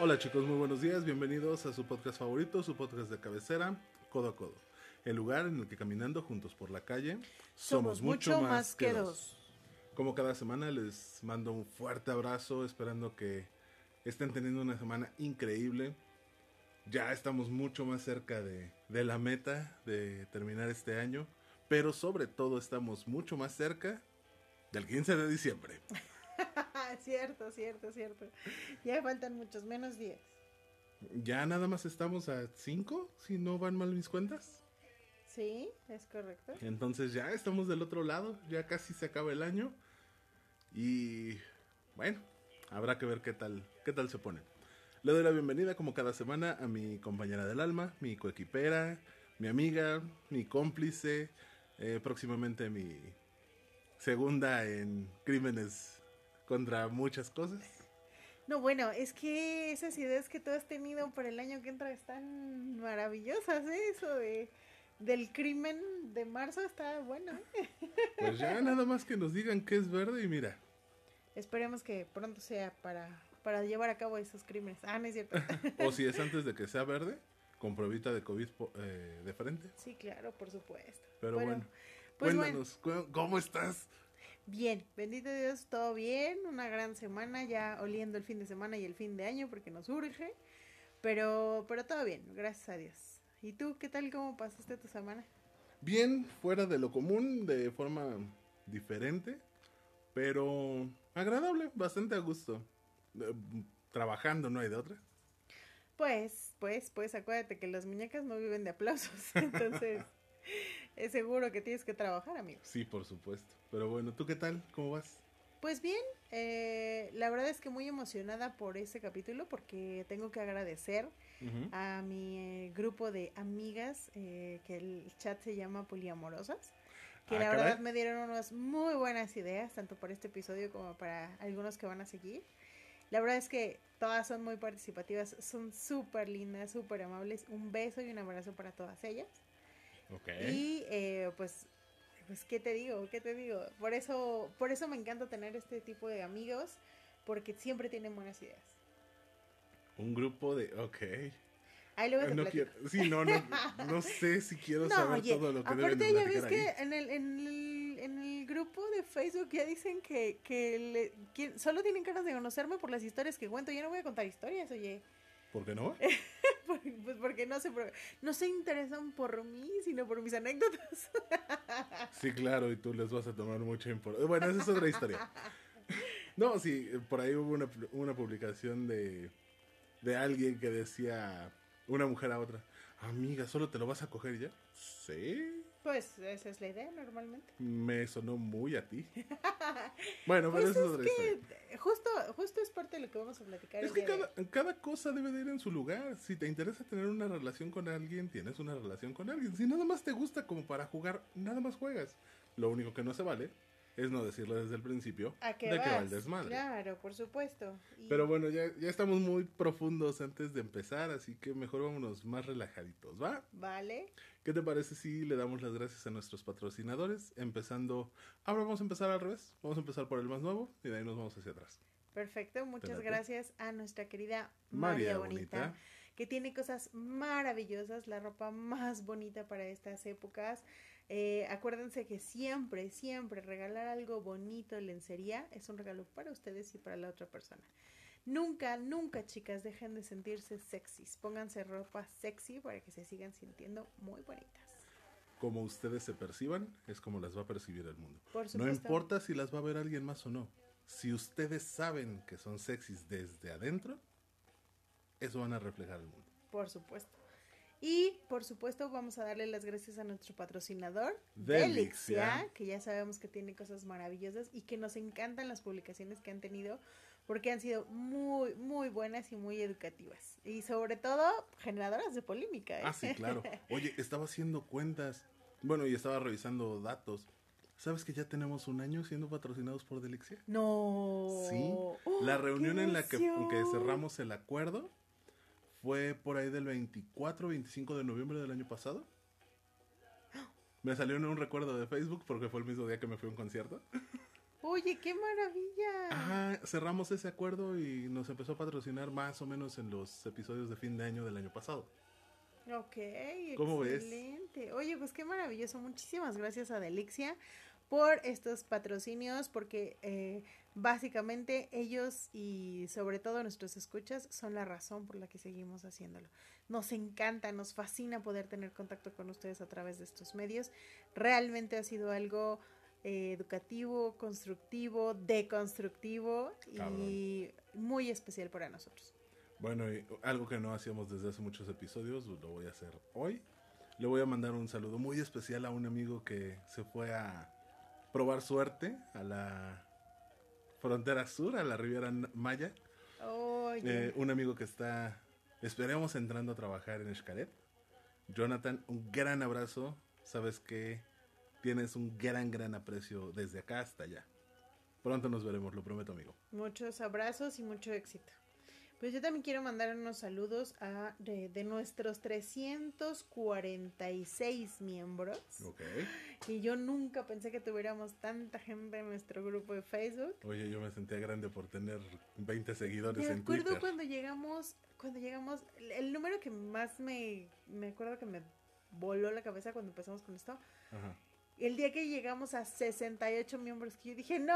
Hola chicos, muy buenos días, bienvenidos a su podcast favorito, su podcast de cabecera, Codo a Codo. El lugar en el que caminando juntos por la calle somos, mucho más que dos. Como cada semana les mando un fuerte abrazo, esperando que estén teniendo una semana increíble. Ya estamos mucho más cerca de, de la meta de terminar este año, pero sobre todo estamos mucho más cerca del 15 de diciembre. Cierto, cierto, cierto. Ya faltan muchos menos días. Ya nada más estamos a 5, si no van mal mis cuentas. Sí, es correcto. Entonces ya estamos del otro lado, ya casi se acaba el año. Y bueno, habrá que ver qué tal, qué tal se pone. Le doy la bienvenida como cada semana a mi compañera del alma, mi coequipera, mi amiga, mi cómplice, eh, próximamente mi segunda en crímenes contra muchas cosas. No, bueno, es que esas ideas que tú has tenido por el año que entra están maravillosas, ¿eh? Eso de, del crimen de marzo está bueno. ¿eh? Pues ya nada más que nos digan que es verde y mira. Esperemos que pronto sea para, para llevar a cabo esos crímenes. Ah, no es cierto. o si es antes de que sea verde, con pruebita de COVID eh, de frente. Sí, claro, por supuesto. Pero bueno, pues cuéntanos, ¿cómo estás? Bien, bendito Dios, todo bien, una gran semana, ya oliendo el fin de semana y el fin de año porque nos urge, pero, pero todo bien, gracias a Dios. ¿Y tú qué tal, cómo pasaste tu semana? Bien, fuera de lo común, de forma diferente, pero agradable, bastante a gusto. Eh, trabajando, no hay de otra. Pues, pues, pues acuérdate que las muñecas no viven de aplausos, entonces es seguro que tienes que trabajar, amigo. Sí, por supuesto. Pero bueno, ¿tú qué tal? ¿Cómo vas? Pues bien, eh, la verdad es que muy emocionada por ese capítulo porque tengo que agradecer a mi eh, grupo de amigas, eh, que el chat se llama Poliamorosas, que ah, la verdad me dieron unas muy buenas ideas, tanto para este episodio como para algunos que van a seguir. La verdad es que todas son muy participativas, son súper lindas, súper amables. Un beso y un abrazo para todas ellas. Y eh, pues, pues, ¿qué te digo? ¿Qué te digo? Por eso, por eso me encanta tener este tipo de amigos, porque siempre tienen buenas ideas. Un grupo de, ok. Ahí luego te no quiero, sí, no, no, no sé si quiero saber todo lo que aparte deben de ya ves que en el, en, el, en el grupo de Facebook ya dicen que, que, le, solo tienen ganas de conocerme por las historias que cuento. Yo no voy a contar historias, oye. ¿Por qué no? pues porque no se, no se interesan por mí, sino por mis anécdotas. sí, claro, y tú les vas a tomar mucha importancia. Bueno, esa es otra historia. No, sí, por ahí hubo una, una publicación de, de alguien que decía una mujer a otra, amiga, ¿solo te lo vas a coger ya? Sí. Pues esa es la idea normalmente. Me sonó muy a ti. bueno, pero pues eso es otra historia. Justo, justo es parte de lo que vamos a platicar. Es que cada, cada, cosa debe de ir en su lugar. Si te interesa tener una relación con alguien, tienes una relación con alguien. Si nada más te gusta como para jugar, nada más juegas. Lo único que no se vale es no decirlo desde el principio de que va el desmadre. Claro, por supuesto. Pero bueno, ya, ya estamos muy profundos antes de empezar, así que mejor vámonos más relajaditos, ¿va? Vale. ¿Qué te parece si le damos las gracias a nuestros patrocinadores? Empezando, ahora vamos a empezar al revés, vamos a empezar por el más nuevo y de ahí nos vamos hacia atrás. Perfecto, muchas gracias a nuestra querida María, Bonita que tiene cosas maravillosas, la ropa más bonita para estas épocas. Eh, acuérdense que siempre, siempre regalar algo bonito en lencería es un regalo para ustedes y para la otra persona. Nunca, nunca, chicas, dejen de sentirse sexys. Pónganse ropa sexy para que se sigan sintiendo muy bonitas. Como ustedes se perciban, es como las va a percibir el mundo. no importa si las va a ver alguien más o no. Si ustedes saben que son sexys desde adentro, eso van a reflejar el mundo. Por supuesto. Y por supuesto vamos a darle las gracias a nuestro patrocinador, Delixia, que ya sabemos que tiene cosas maravillosas y que nos encantan las publicaciones que han tenido porque han sido muy, muy buenas y muy educativas. Y sobre todo generadoras de polémica. ¿eh? Ah, sí, claro. Oye, estaba haciendo cuentas, bueno, y estaba revisando datos. ¿Sabes que ya tenemos un año siendo patrocinados por Delixia? No. Sí. La reunión en la que, que cerramos el acuerdo fue por ahí del 24 25 de noviembre del año pasado. Me salió en un recuerdo de Facebook porque fue el mismo día que me fui a un concierto. Oye, qué maravilla. Ajá, cerramos ese acuerdo y nos empezó a patrocinar más o menos en los episodios de fin de año del año pasado. Ok, ¿Cómo ves? excelente. Oye, pues qué maravilloso. Muchísimas gracias a Delixia por estos patrocinios, porque eh, básicamente ellos y sobre todo nuestros escuchas son la razón por la que seguimos haciéndolo. Nos encanta, nos fascina poder tener contacto con ustedes a través de estos medios. Realmente ha sido algo eh, educativo, constructivo, deconstructivo y muy especial para nosotros. Bueno, y algo que no hacíamos desde hace muchos episodios, lo voy a hacer hoy. Le voy a mandar un saludo muy especial a un amigo que se fue a probar suerte a la frontera sur, a la Riviera Maya. Eh, un amigo que está, esperemos, entrando a trabajar en Xcaret. Jonathan, un gran abrazo. Sabes que tienes un gran, gran aprecio desde acá hasta allá. Pronto nos veremos, lo prometo, amigo. Muchos abrazos y mucho éxito. Pues yo también quiero mandar unos saludos a de, de nuestros 346 miembros. Ok. Y yo nunca pensé que tuviéramos tanta gente en nuestro grupo de Facebook. Oye, yo me sentía grande por tener 20 seguidores Me en acuerdo Twitter. cuando llegamos, cuando llegamos, el número que más me, me acuerdo que me voló la cabeza cuando empezamos con esto, Ajá. El día que llegamos a 68 miembros, que yo dije, no,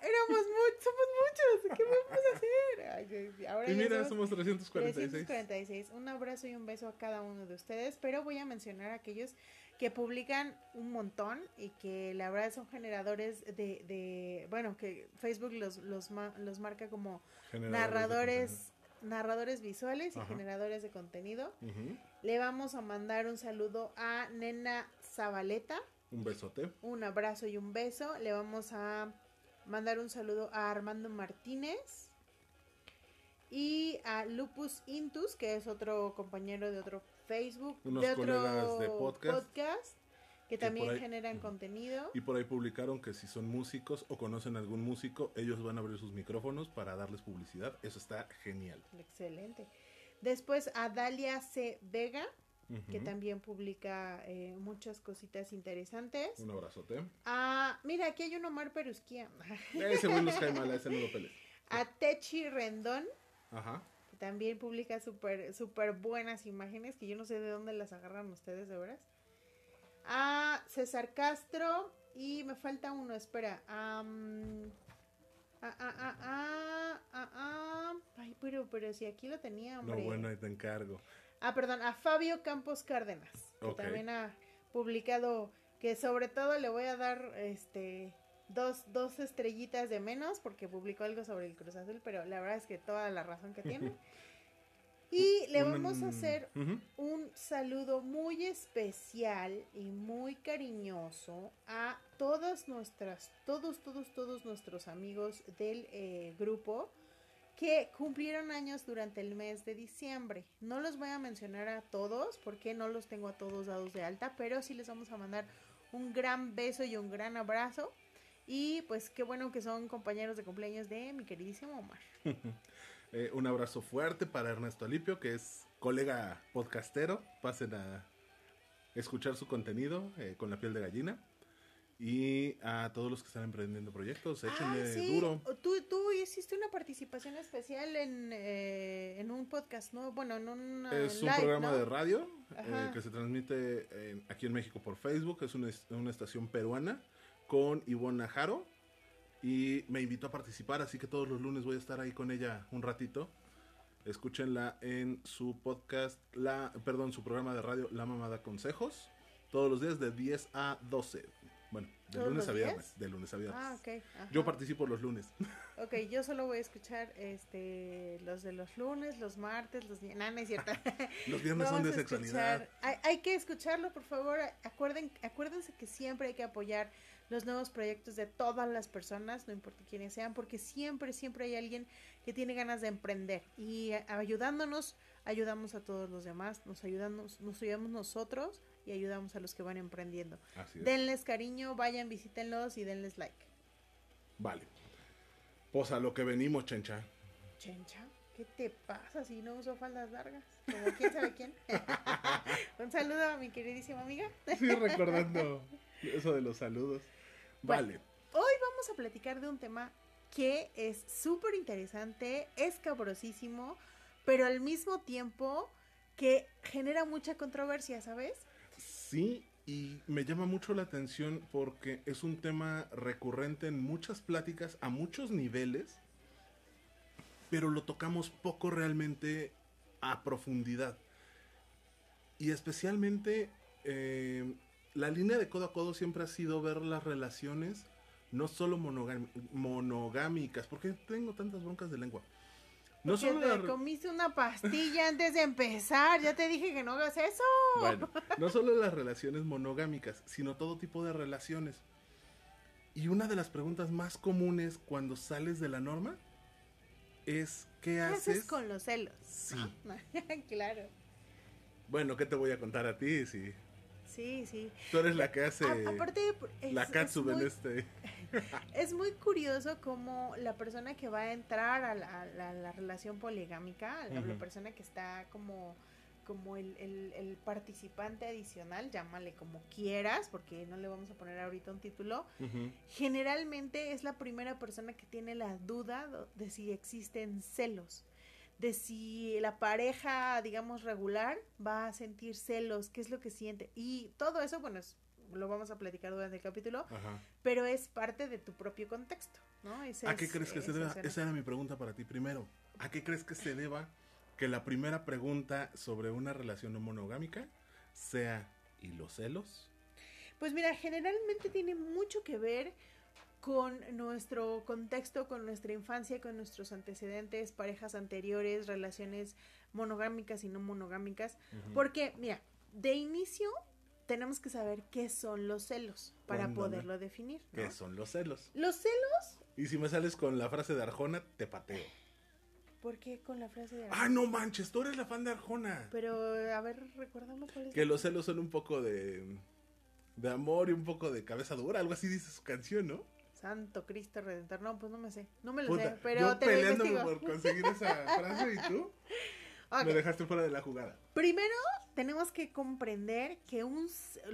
éramos muchos, somos muchos, ¿qué vamos a hacer? Ahora Y mira, somos somos 346. 346. Un abrazo y un beso a cada uno de ustedes, pero voy a mencionar a aquellos que publican un montón y que la verdad son generadores de, de bueno, que Facebook los, los, los marca como narradores, narradores visuales y generadores de contenido. Ujú. Le vamos a mandar un saludo a Nena Zabaleta, Un besote. un abrazo y un beso. Le vamos a mandar un saludo a Armando Martínez y a Lupus Intus, que es otro compañero de otro Facebook, Unos de otro de podcast. que también ahí- generan contenido. Y por ahí publicaron que si son músicos o conocen algún músico, ellos van a abrir sus micrófonos para darles publicidad. Eso está genial. Excelente. Después a Dalia C. Vega, que también publica eh, muchas cositas interesantes. Un abrazote. Ah, mira, aquí hay un Omar Perusquía. Ese güey los cae mal, a ese no lo peles. a Techi Rendón, Ajá. que también publica súper super buenas imágenes, que yo no sé de dónde las agarran ustedes, de veras. A César Castro, y me falta uno, espera. ah, ah, ah, ah, ah, ah. Ay, pero, pero si aquí lo tenía, hombre. No, bueno, ahí te encargo. Ah, perdón, a Fabio Campos Cárdenas, que también ha publicado, que sobre todo le voy a dar este dos, dos estrellitas de menos porque publicó algo sobre el Cruz Azul, pero la verdad es que toda la razón que tiene. Y le vamos a hacer un saludo muy especial y muy cariñoso a todas nuestras, todos, todos, todos nuestros amigos del eh, grupo que cumplieron años durante el mes de diciembre. No los voy a mencionar a todos porque no los tengo a todos dados de alta, pero sí les vamos a mandar un gran beso y un gran abrazo. Y pues qué bueno que son compañeros de cumpleaños de mi queridísimo Omar. Eh, un abrazo fuerte para Ernesto Alipio, que es colega podcastero. Pasen a escuchar su contenido eh, con la piel de gallina. Y a todos los que están emprendiendo proyectos, échenle Ah, sí. duro. Tú, tú hiciste una participación especial en, eh, en un podcast, ¿no? Bueno, en un Es un live, programa ¿no? de radio eh, que se transmite en- aquí en México por Facebook. Es una, una estación peruana con Ivonne Jaro. Y me invitó a participar, así que todos los lunes voy a estar ahí con ella un ratito. Escúchenla en su podcast, la, perdón, su programa de radio La Mamada Consejos. Todos los días de 10 a 12. Bueno, de ¿Todos lunes a días? viernes. De lunes a viernes. Ah. Yo participo los lunes. Ok, yo solo voy a escuchar este los de los lunes, los martes, los días. No, no es cierto. Los viernes son de sexualidad. Hay, hay que escucharlo, por favor. Acuerden, acuérdense que siempre hay que apoyar los nuevos proyectos de todas las personas, no importa quiénes sean, porque siempre, siempre hay alguien que tiene ganas de emprender. Y a- ayudándonos, ayudamos a todos los demás, nos ayudamos, nos ayudamos nosotros y ayudamos a los que van emprendiendo. Así es. Denles cariño, vayan, visítenlos y denles like. Vale. Pues a lo que venimos, chencha. Chencha, ¿qué te pasa si no uso faldas largas? Como quién sabe quién. Un saludo a mi queridísima amiga. Sí, recordando eso de los saludos. Bueno. Vale. Hoy vamos a platicar de un tema que es súper interesante, es cabrosísimo, pero al mismo tiempo que genera mucha controversia, ¿sabes? Sí, y me llama mucho la atención porque es un tema recurrente en muchas pláticas a muchos niveles, pero lo tocamos poco realmente a profundidad. Y especialmente eh, la línea de codo a codo siempre ha sido ver las relaciones no solo monogámicas, porque tengo tantas broncas de lengua. No solo te comiste una pastilla antes de empezar, ya te dije que no hagas eso. Bueno, no solo las relaciones monogámicas, sino todo tipo de relaciones. Y una de las preguntas más comunes cuando sales de la norma es ¿qué, haces? con los celos? Sí. claro. Bueno, ¿qué te voy a contar a ti si Sí, sí. Tú eres la que hace aparte la Katsu en este. es muy curioso cómo la persona que va a entrar a la, relación poligámica, la, persona que está como como el, el, participante adicional, llámale como quieras, porque no le vamos a poner ahorita un título, generalmente es la primera persona que tiene la duda de si existen celos de si la pareja, digamos, regular va a sentir celos, qué es lo que siente. Y todo eso, bueno, lo vamos a platicar durante el capítulo, pero es parte de tu propio contexto, ¿no? ¿A qué crees que se deba? Esa era mi pregunta para ti primero. ¿A qué crees que se deba que la primera pregunta sobre una relación no monogámica sea ¿y los celos? Pues mira, generalmente tiene mucho que ver con nuestro contexto, con nuestra infancia, con nuestros antecedentes, parejas anteriores, relaciones monogámicas y no monogámicas. Porque, mira, de inicio tenemos que saber qué son los celos para poderlo definir. ¿Qué son los celos? Los celos. Y si me sales con la frase de Arjona, te pateo. ¿Por qué con la frase de Arjona? Ah, no manches, tú eres la fan de Arjona. Pero, a ver, recuérdame cuál es. Que los celos son un poco de, de amor y un poco de cabeza dura, algo así dice su canción, ¿no? Santo Cristo Redentor. No, pues no me sé. No me lo sé, pero yo te peleándome por conseguir esa frase y tú me dejaste fuera de la jugada. Primero, tenemos que comprender que, un,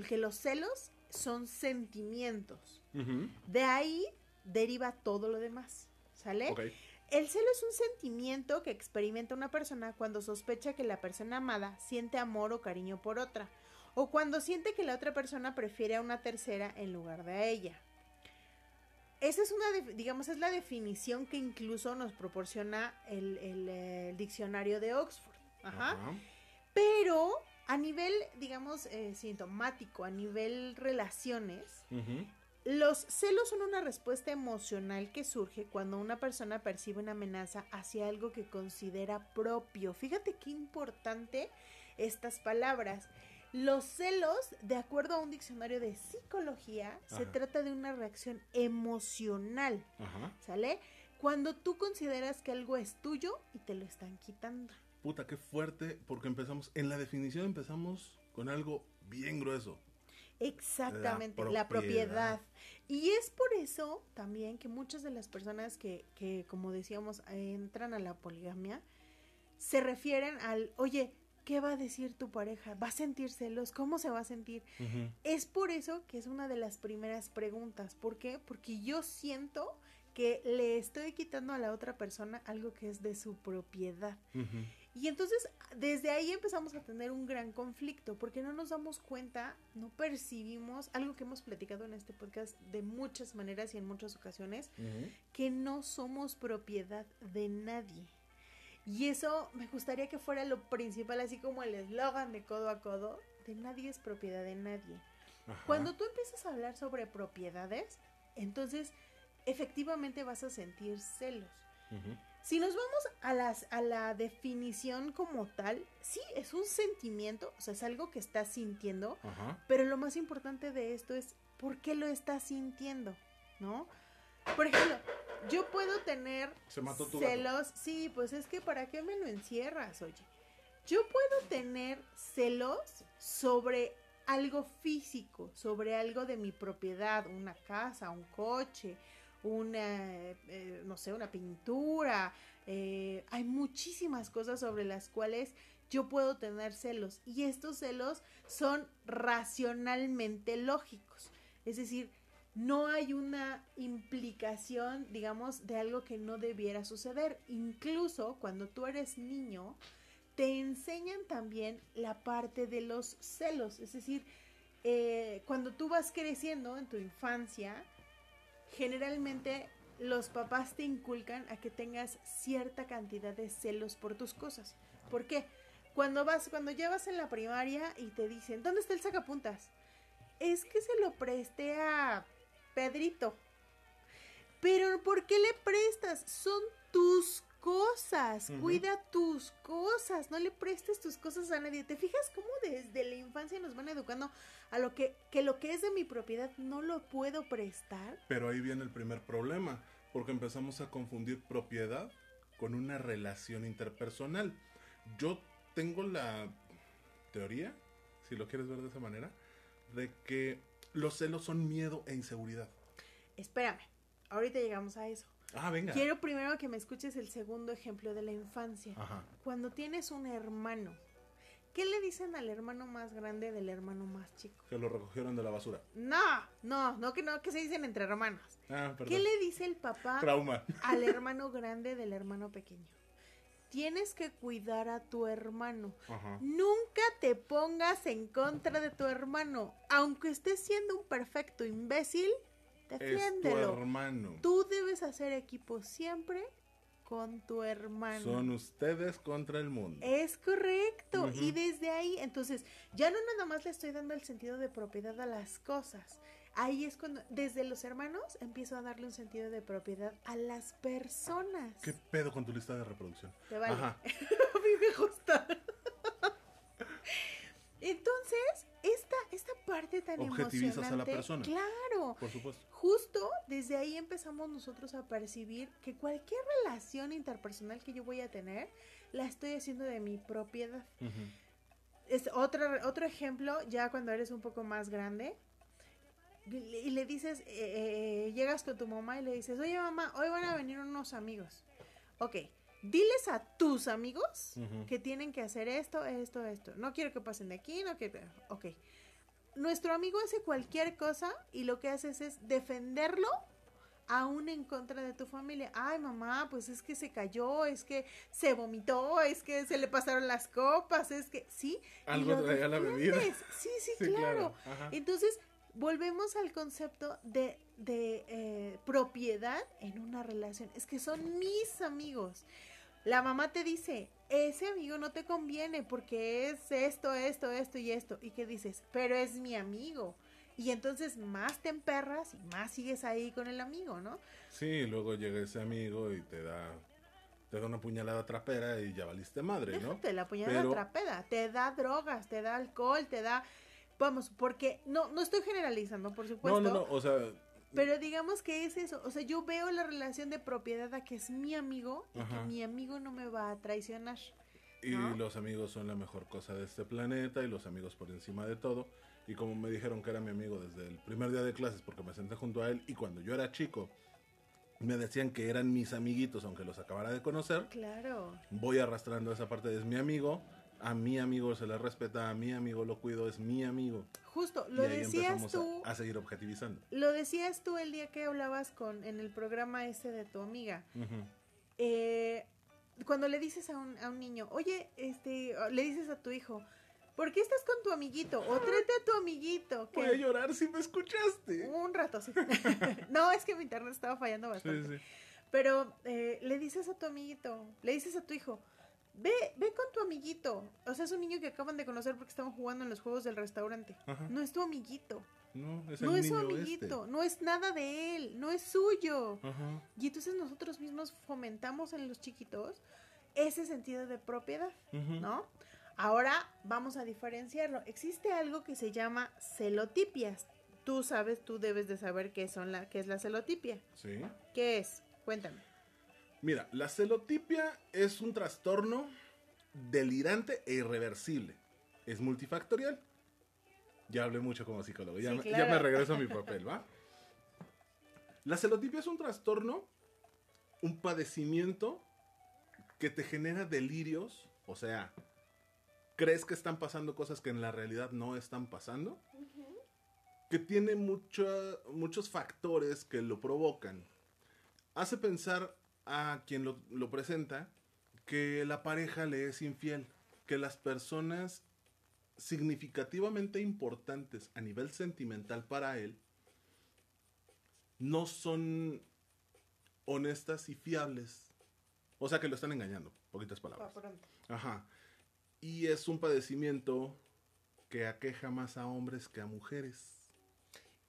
que los celos son sentimientos. De ahí deriva todo lo demás. ¿Sale? El celo es un sentimiento que experimenta una persona cuando sospecha que la persona amada siente amor o cariño por otra, o cuando siente que la otra persona prefiere a una tercera en lugar de a ella. Esa es una, digamos, es la definición que incluso nos proporciona el, el, diccionario de Oxford. Ajá. Pero a nivel, digamos, eh, sintomático, a nivel relaciones, los celos son una respuesta emocional que surge cuando una persona percibe una amenaza hacia algo que considera propio. Fíjate qué importante estas palabras. Los celos, de acuerdo a un diccionario de psicología, se trata de una reacción emocional, ¿sale? Cuando tú consideras que algo es tuyo y te lo están quitando. Puta, qué fuerte, porque empezamos, en la definición empezamos con algo bien grueso. Exactamente, la propiedad. Y es por eso también que muchas de las personas que, que, como decíamos, entran a la poligamia, se refieren al, oye, ¿Qué va a decir tu pareja? ¿Va a sentir celos? ¿Cómo se va a sentir? Es por eso que es una de las primeras preguntas. ¿Por qué? Porque yo siento que le estoy quitando a la otra persona algo que es de su propiedad. Y entonces desde ahí empezamos a tener un gran conflicto porque no nos damos cuenta, no percibimos algo que hemos platicado en este podcast de muchas maneras y en muchas ocasiones, que no somos propiedad de nadie. Y eso me gustaría que fuera lo principal, así como el eslogan de codo a codo, de nadie es propiedad de nadie. Cuando tú empiezas a hablar sobre propiedades, entonces efectivamente vas a sentir celos. Si nos vamos a, las, a la definición como tal, sí, es un sentimiento, o sea, es algo que estás sintiendo, pero lo más importante de esto es por qué lo estás sintiendo, ¿no? Por ejemplo, yo puedo tener celos. Sí, pues es que ¿para qué me lo encierras, oye? Yo puedo tener celos sobre algo físico, sobre algo de mi propiedad, una casa, un coche, una, eh, no sé, una pintura. Eh, hay muchísimas cosas sobre las cuales yo puedo tener celos y estos celos son racionalmente lógicos. Es decir, no hay una implicación, digamos, de algo que no debiera suceder. Incluso cuando tú eres niño, te enseñan también la parte de los celos. Es decir, eh, cuando tú vas creciendo en tu infancia, generalmente los papás te inculcan a que tengas cierta cantidad de celos por tus cosas. ¿Por qué? Cuando vas, cuando ya vas en la primaria y te dicen, ¿dónde está el sacapuntas? Es que se lo presté a Pedrito. Pero ¿por qué le prestas? Son tus cosas, cuida tus cosas, no le prestes tus cosas a nadie. ¿Te fijas cómo desde la infancia nos van educando a lo que, que lo que es de mi propiedad no lo puedo prestar? Pero ahí viene el primer problema, porque empezamos a confundir propiedad con una relación interpersonal. Yo tengo la teoría, si lo quieres ver de esa manera, de que los celos son miedo e inseguridad. Espérame, ahorita llegamos a eso. Ah, venga. Quiero primero que me escuches el segundo ejemplo de la infancia. Ajá. Cuando tienes un hermano, ¿qué le dicen al hermano más grande del hermano más chico? Que lo recogieron de la basura. No, no, no que no, que se dicen entre hermanos. Ah, perdón. ¿Qué le dice el papá Trauma. al hermano grande del hermano pequeño? Tienes que cuidar a tu hermano. Ajá. Nunca te pongas en contra de tu hermano. Aunque estés siendo un perfecto imbécil, Es tu defiéndelo. hermano. Tú debes hacer equipo siempre con tu hermano. Son ustedes contra el mundo. Es correcto. Y desde ahí, entonces, ya no nada más le estoy dando el sentido de propiedad a las cosas. Ahí es cuando, desde los hermanos, empiezo a darle un sentido de propiedad a las personas. ¿Qué pedo con tu lista de reproducción? Te vale. Ajá. a mí me gusta. Entonces, esta, esta parte tan Objetivizas a la emocionante. persona. Claro. Por supuesto. Justo desde ahí empezamos nosotros a percibir que cualquier relación interpersonal que yo voy a tener, la estoy haciendo de mi propiedad. Es otro, otro ejemplo, ya cuando eres un poco más grande, y le dices, eh, eh, llegas con tu mamá y le dices, oye mamá, hoy van a venir unos amigos. Ok, diles a tus amigos que tienen que hacer esto, esto, esto. No quiero que pasen de aquí, no quiero... Ok. Nuestro amigo hace cualquier cosa y lo que haces es defenderlo aún en contra de tu familia. Ay, mamá, pues es que se cayó, es que se vomitó, es que se le pasaron las copas, es que sí. Algo traía la bebida. Sí, sí, Sí, claro. Entonces, volvemos al concepto de, de, eh, propiedad en una relación. Es que son mis amigos. La mamá te dice, ese amigo no te conviene porque es esto, esto, esto y esto. ¿Y qué dices? Pero es mi amigo. Y entonces más te emperras y más sigues ahí con el amigo, ¿no? Sí, luego llega ese amigo y te da, te da una puñalada trapera y ya valiste madre, ¿no? Déjate la puñalada Pero- trapeda. Te da drogas, te da alcohol, te da... Vamos, porque no, no estoy generalizando, por supuesto. No, no, no, o sea, Pero digamos que es eso, o sea, yo veo la relación de propiedad a que es mi amigo y Ajá. que mi amigo no me va a traicionar. y los amigos son la mejor cosa de este planeta y los amigos por encima de todo. Y como me dijeron que era mi amigo desde el primer día de clases porque me senté junto a él y cuando yo era chico me decían que eran mis amiguitos aunque los acabara de conocer, Claro. voy arrastrando esa parte de es mi amigo, a mi amigo se le respeta, a mi amigo lo cuido, es mi amigo. Justo, lo y ahí decías tú, a, a seguir objetivizando. lo decías tú el día que hablabas con en el programa ese de tu amiga. Eh, cuando le dices a un, a un niño, oye, este, le dices a tu hijo, ¿por qué estás con tu amiguito? O tráete a tu amiguito. que- Voy a llorar si me escuchaste. Un rato, sí. no, es que mi internet estaba fallando Sí, bastante. sí. Pero eh, le dices a tu amiguito, le dices a tu hijo, ve, ve con tu amiguito. O sea, es un niño que acaban de conocer porque estaban jugando en los juegos del restaurante. Ajá. No es tu amiguito, No, es, no es su amiguito, no es nada de él, no es suyo. este. Ajá. Y entonces nosotros mismos fomentamos en los chiquitos ese sentido de propiedad. ¿no? Ahora vamos a diferenciarlo. Existe algo que se llama celotipias. Tú sabes, tú debes de saber qué, son la, qué es la celotipia. Sí. ¿Qué es? Cuéntame. Mira, la celotipia es un trastorno delirante e irreversible. Es multifactorial. Ya hablé mucho como psicólogo. Ya, Sí, me, claro. ya me regreso a mi papel, ¿va? La celotipia es un trastorno, un padecimiento que te genera delirios. O sea, crees que están pasando cosas que en la realidad no están pasando. que tiene muchos factores que lo provocan. Hace pensar a quien lo, lo presenta que la pareja le es infiel, que las personas significativamente importantes a nivel sentimental para él no son honestas y fiables. O sea que lo están engañando, poquitas palabras. Ajá. Y es un padecimiento que aqueja más a hombres que a mujeres.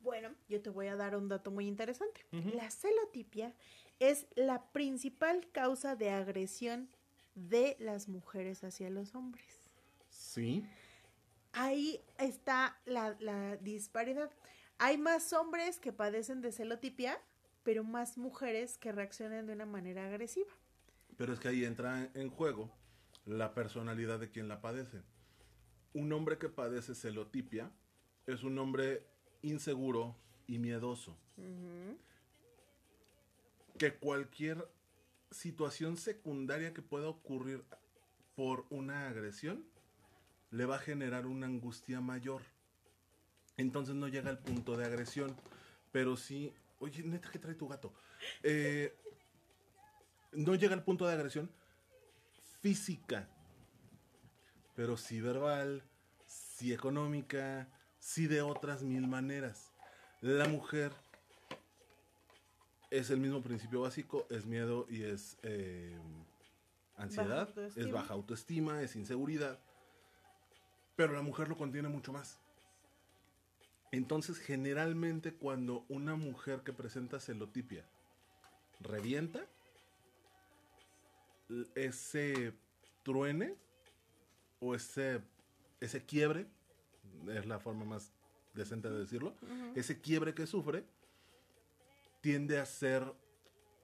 Bueno, yo te voy a dar un dato muy interesante. La celotipia es la principal causa de agresión de las mujeres hacia los hombres. Sí. Ahí está la, la disparidad. Hay más hombres que padecen de celotipia, pero más mujeres que reaccionan de una manera agresiva. Pero es que ahí entra en juego la personalidad de quien la padece. Un hombre que padece celotipia es un hombre inseguro y miedoso. Que cualquier situación secundaria que pueda ocurrir por una agresión le va a generar una angustia mayor. Entonces no llega al punto de agresión, pero sí, oye, neta, ¿qué trae tu gato? Eh, no llega al punto de agresión física, pero sí verbal, sí económica, sí de otras mil maneras. La mujer es el mismo principio básico, es miedo y es eh, ansiedad, es baja autoestima, es inseguridad, pero la mujer lo contiene mucho más. Entonces, generalmente cuando una mujer que presenta celotipia revienta, ese truene o ese, ese quiebre, es la forma más decente de decirlo, ese quiebre que sufre tiende a ser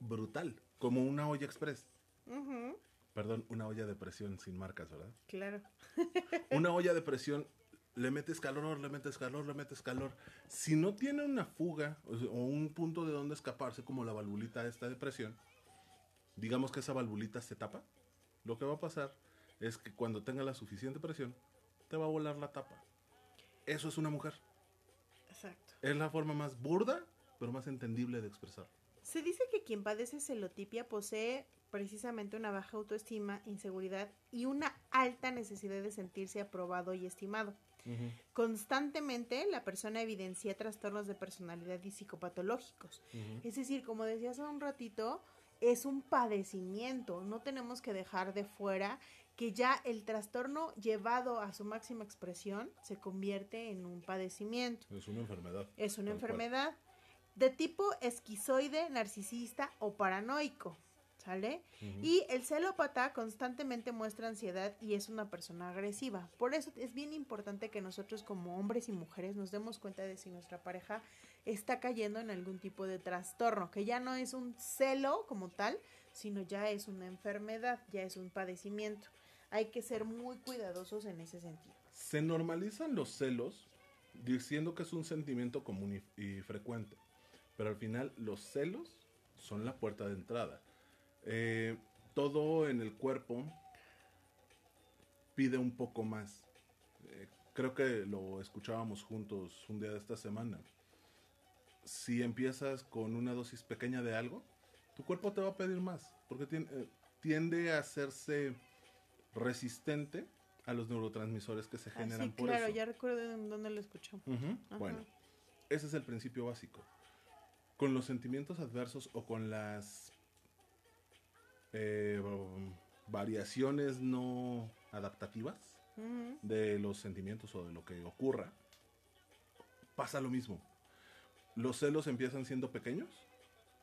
brutal, como una olla express. Perdón, una olla de presión sin marcas, ¿verdad? Claro. una olla de presión le metes calor, le metes calor, le metes calor. Si no tiene una fuga o, un punto de donde escaparse, como la valvulita esta de presión, digamos que esa valvulita se tapa, lo que va a pasar es que cuando tenga la suficiente presión, te va a volar la tapa. Eso es una mujer. Exacto. Es la forma más burda, pero más entendible de expresar. Se dice que quien padece celotipia posee precisamente una baja autoestima, inseguridad y una alta necesidad de sentirse aprobado y estimado. Constantemente la persona evidencia trastornos de personalidad y psicopatológicos. Es decir, como decías hace un ratito, es un padecimiento. No tenemos que dejar de fuera que ya el trastorno llevado a su máxima expresión se convierte en un padecimiento. Es una enfermedad. Es una enfermedad de tipo esquizoide, narcisista o paranoico. ¿Sale? Y el celópata constantemente muestra ansiedad y es una persona agresiva. Por eso es bien importante que nosotros como hombres y mujeres nos demos cuenta de si nuestra pareja está cayendo en algún tipo de trastorno, que ya no es un celo como tal, sino ya es una enfermedad, ya es un padecimiento. Hay que ser muy cuidadosos en ese sentido. Se normalizan los celos diciendo que es un sentimiento común y frecuente, pero al final los celos son la puerta de entrada eh, todo en el cuerpo pide un poco más. Eh, creo que lo escuchábamos juntos un día de esta semana. Si empiezas con una dosis pequeña de algo, tu cuerpo te va a pedir más, porque eh, tiende a hacerse resistente a los neurotransmisores que se ah, generan por claro, ya recuerdo dónde lo escuchamos. Bueno, ese es el principio básico. Con los sentimientos adversos o con las eh, variaciones no adaptativas de los sentimientos o de lo que ocurra, pasa lo mismo. Los celos empiezan siendo pequeños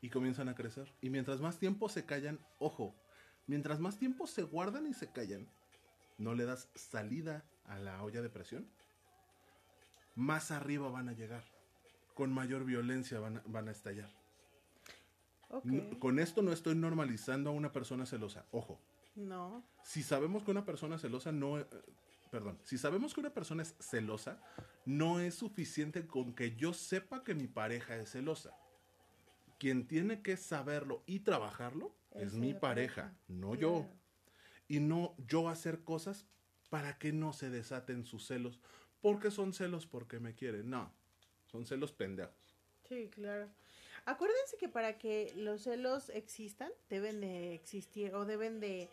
y comienzan a crecer. Y mientras más tiempo se callan, ojo, mientras más tiempo se guardan y se callan, no le das salida a la olla de presión, más arriba van a llegar. Con mayor violencia van a estallar. Con esto no estoy normalizando a una persona celosa. Ojo. No. Si sabemos que una persona celosa no... Eh, perdón. Si sabemos que una persona es celosa, no es suficiente con que yo sepa que mi pareja es celosa. Quien tiene que saberlo y trabajarlo es, mi pareja, no yo. Y no yo hacer cosas para que no se desaten sus celos. Porque son celos porque me quieren. No. Son celos pendejos. Sí, claro. Acuérdense que para que los celos existan, deben de existir o deben de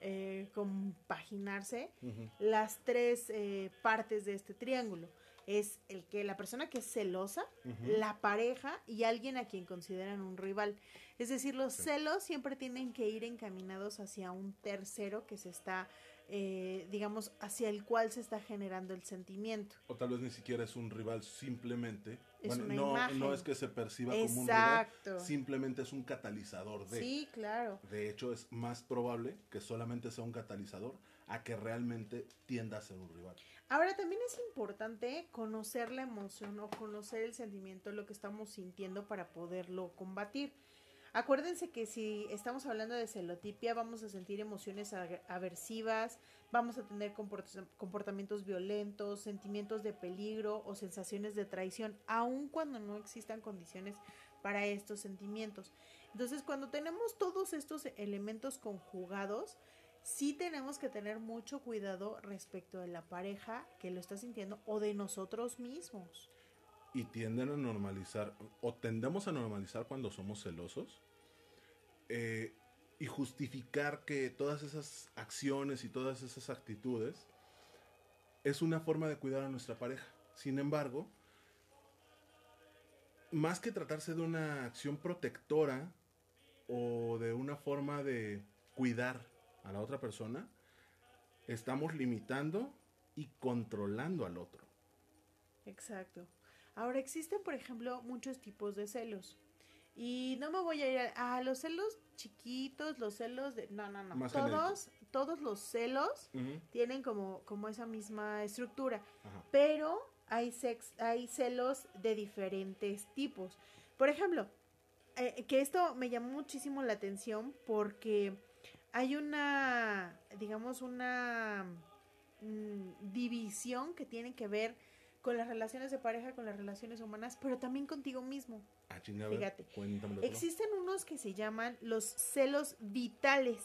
eh, compaginarse las tres eh, partes de este triángulo. Es el que la persona que es celosa, la pareja y alguien a quien consideran un rival. Es decir, los celos siempre tienen que ir encaminados hacia un tercero que se está eh, digamos, hacia el cual se está generando el sentimiento. O tal vez ni siquiera es un rival, simplemente. Es bueno, una no, imagen. no es que se perciba como un rival, simplemente es un catalizador de. Sí, claro. De hecho, es más probable que solamente sea un catalizador a que realmente tienda a ser un rival. Ahora también es importante conocer la emoción o conocer el sentimiento, lo que estamos sintiendo para poderlo combatir. Acuérdense que si estamos hablando de celotipia, vamos a sentir emociones aversivas, vamos a tener comport- comportamientos violentos, sentimientos de peligro o sensaciones de traición, aun cuando no existan condiciones para estos sentimientos. Entonces, cuando tenemos todos estos elementos conjugados, sí tenemos que tener mucho cuidado respecto de la pareja que lo está sintiendo o de nosotros mismos. Y tienden a normalizar, o tendemos a normalizar cuando somos celosos. eh, y justificar que todas esas acciones y todas esas actitudes es una forma de cuidar a nuestra pareja. Sin embargo, más que tratarse de una acción protectora o de una forma de cuidar a la otra persona, estamos limitando y controlando al otro. Exacto. Ahora existen, por ejemplo, muchos tipos de celos. Y no me voy a ir a, a los celos chiquitos, los celos de... No, no, no. Más todos, todos los celos tienen como, como esa misma estructura. Ajá. Pero hay, sex, hay celos de diferentes tipos. Por ejemplo, eh, que esto me llamó muchísimo la atención porque hay una, digamos, una mm, división que tiene que ver con las relaciones de pareja, con las relaciones humanas, pero también contigo mismo. Ah, Fíjate. cuéntamelo. Existen unos que se llaman los celos vitales.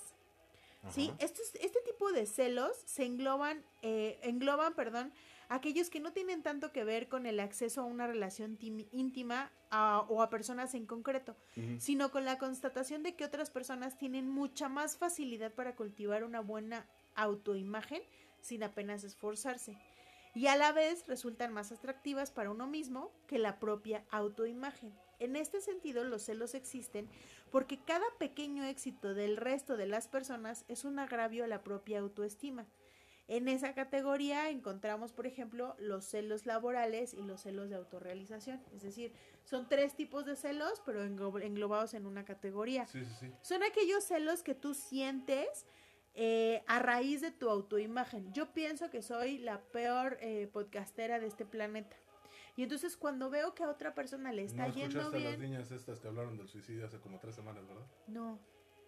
¿sí? Estos, este tipo de celos se engloban, eh, engloban, perdón, aquellos que no tienen tanto que ver con el acceso a una relación tim- íntima a- o a personas en concreto, sino con la constatación de que otras personas tienen mucha más facilidad para cultivar una buena autoimagen sin apenas esforzarse. Y a la vez resultan más atractivas para uno mismo que la propia autoimagen. En este sentido, los celos existen porque cada pequeño éxito del resto de las personas es un agravio a la propia autoestima. En esa categoría encontramos, por ejemplo, los celos laborales y los celos de autorrealización. Es decir, son tres tipos de celos, pero englo- englobados en una categoría. Sí, sí, sí. Son aquellos celos que tú sientes eh, a raíz de tu autoimagen. Yo pienso que soy la peor eh, podcastera de este planeta. Y entonces cuando veo que a otra persona le está no yendo escuchaste a las bien... niñas estas que hablaron del suicidio hace como tres semanas, ¿verdad? No.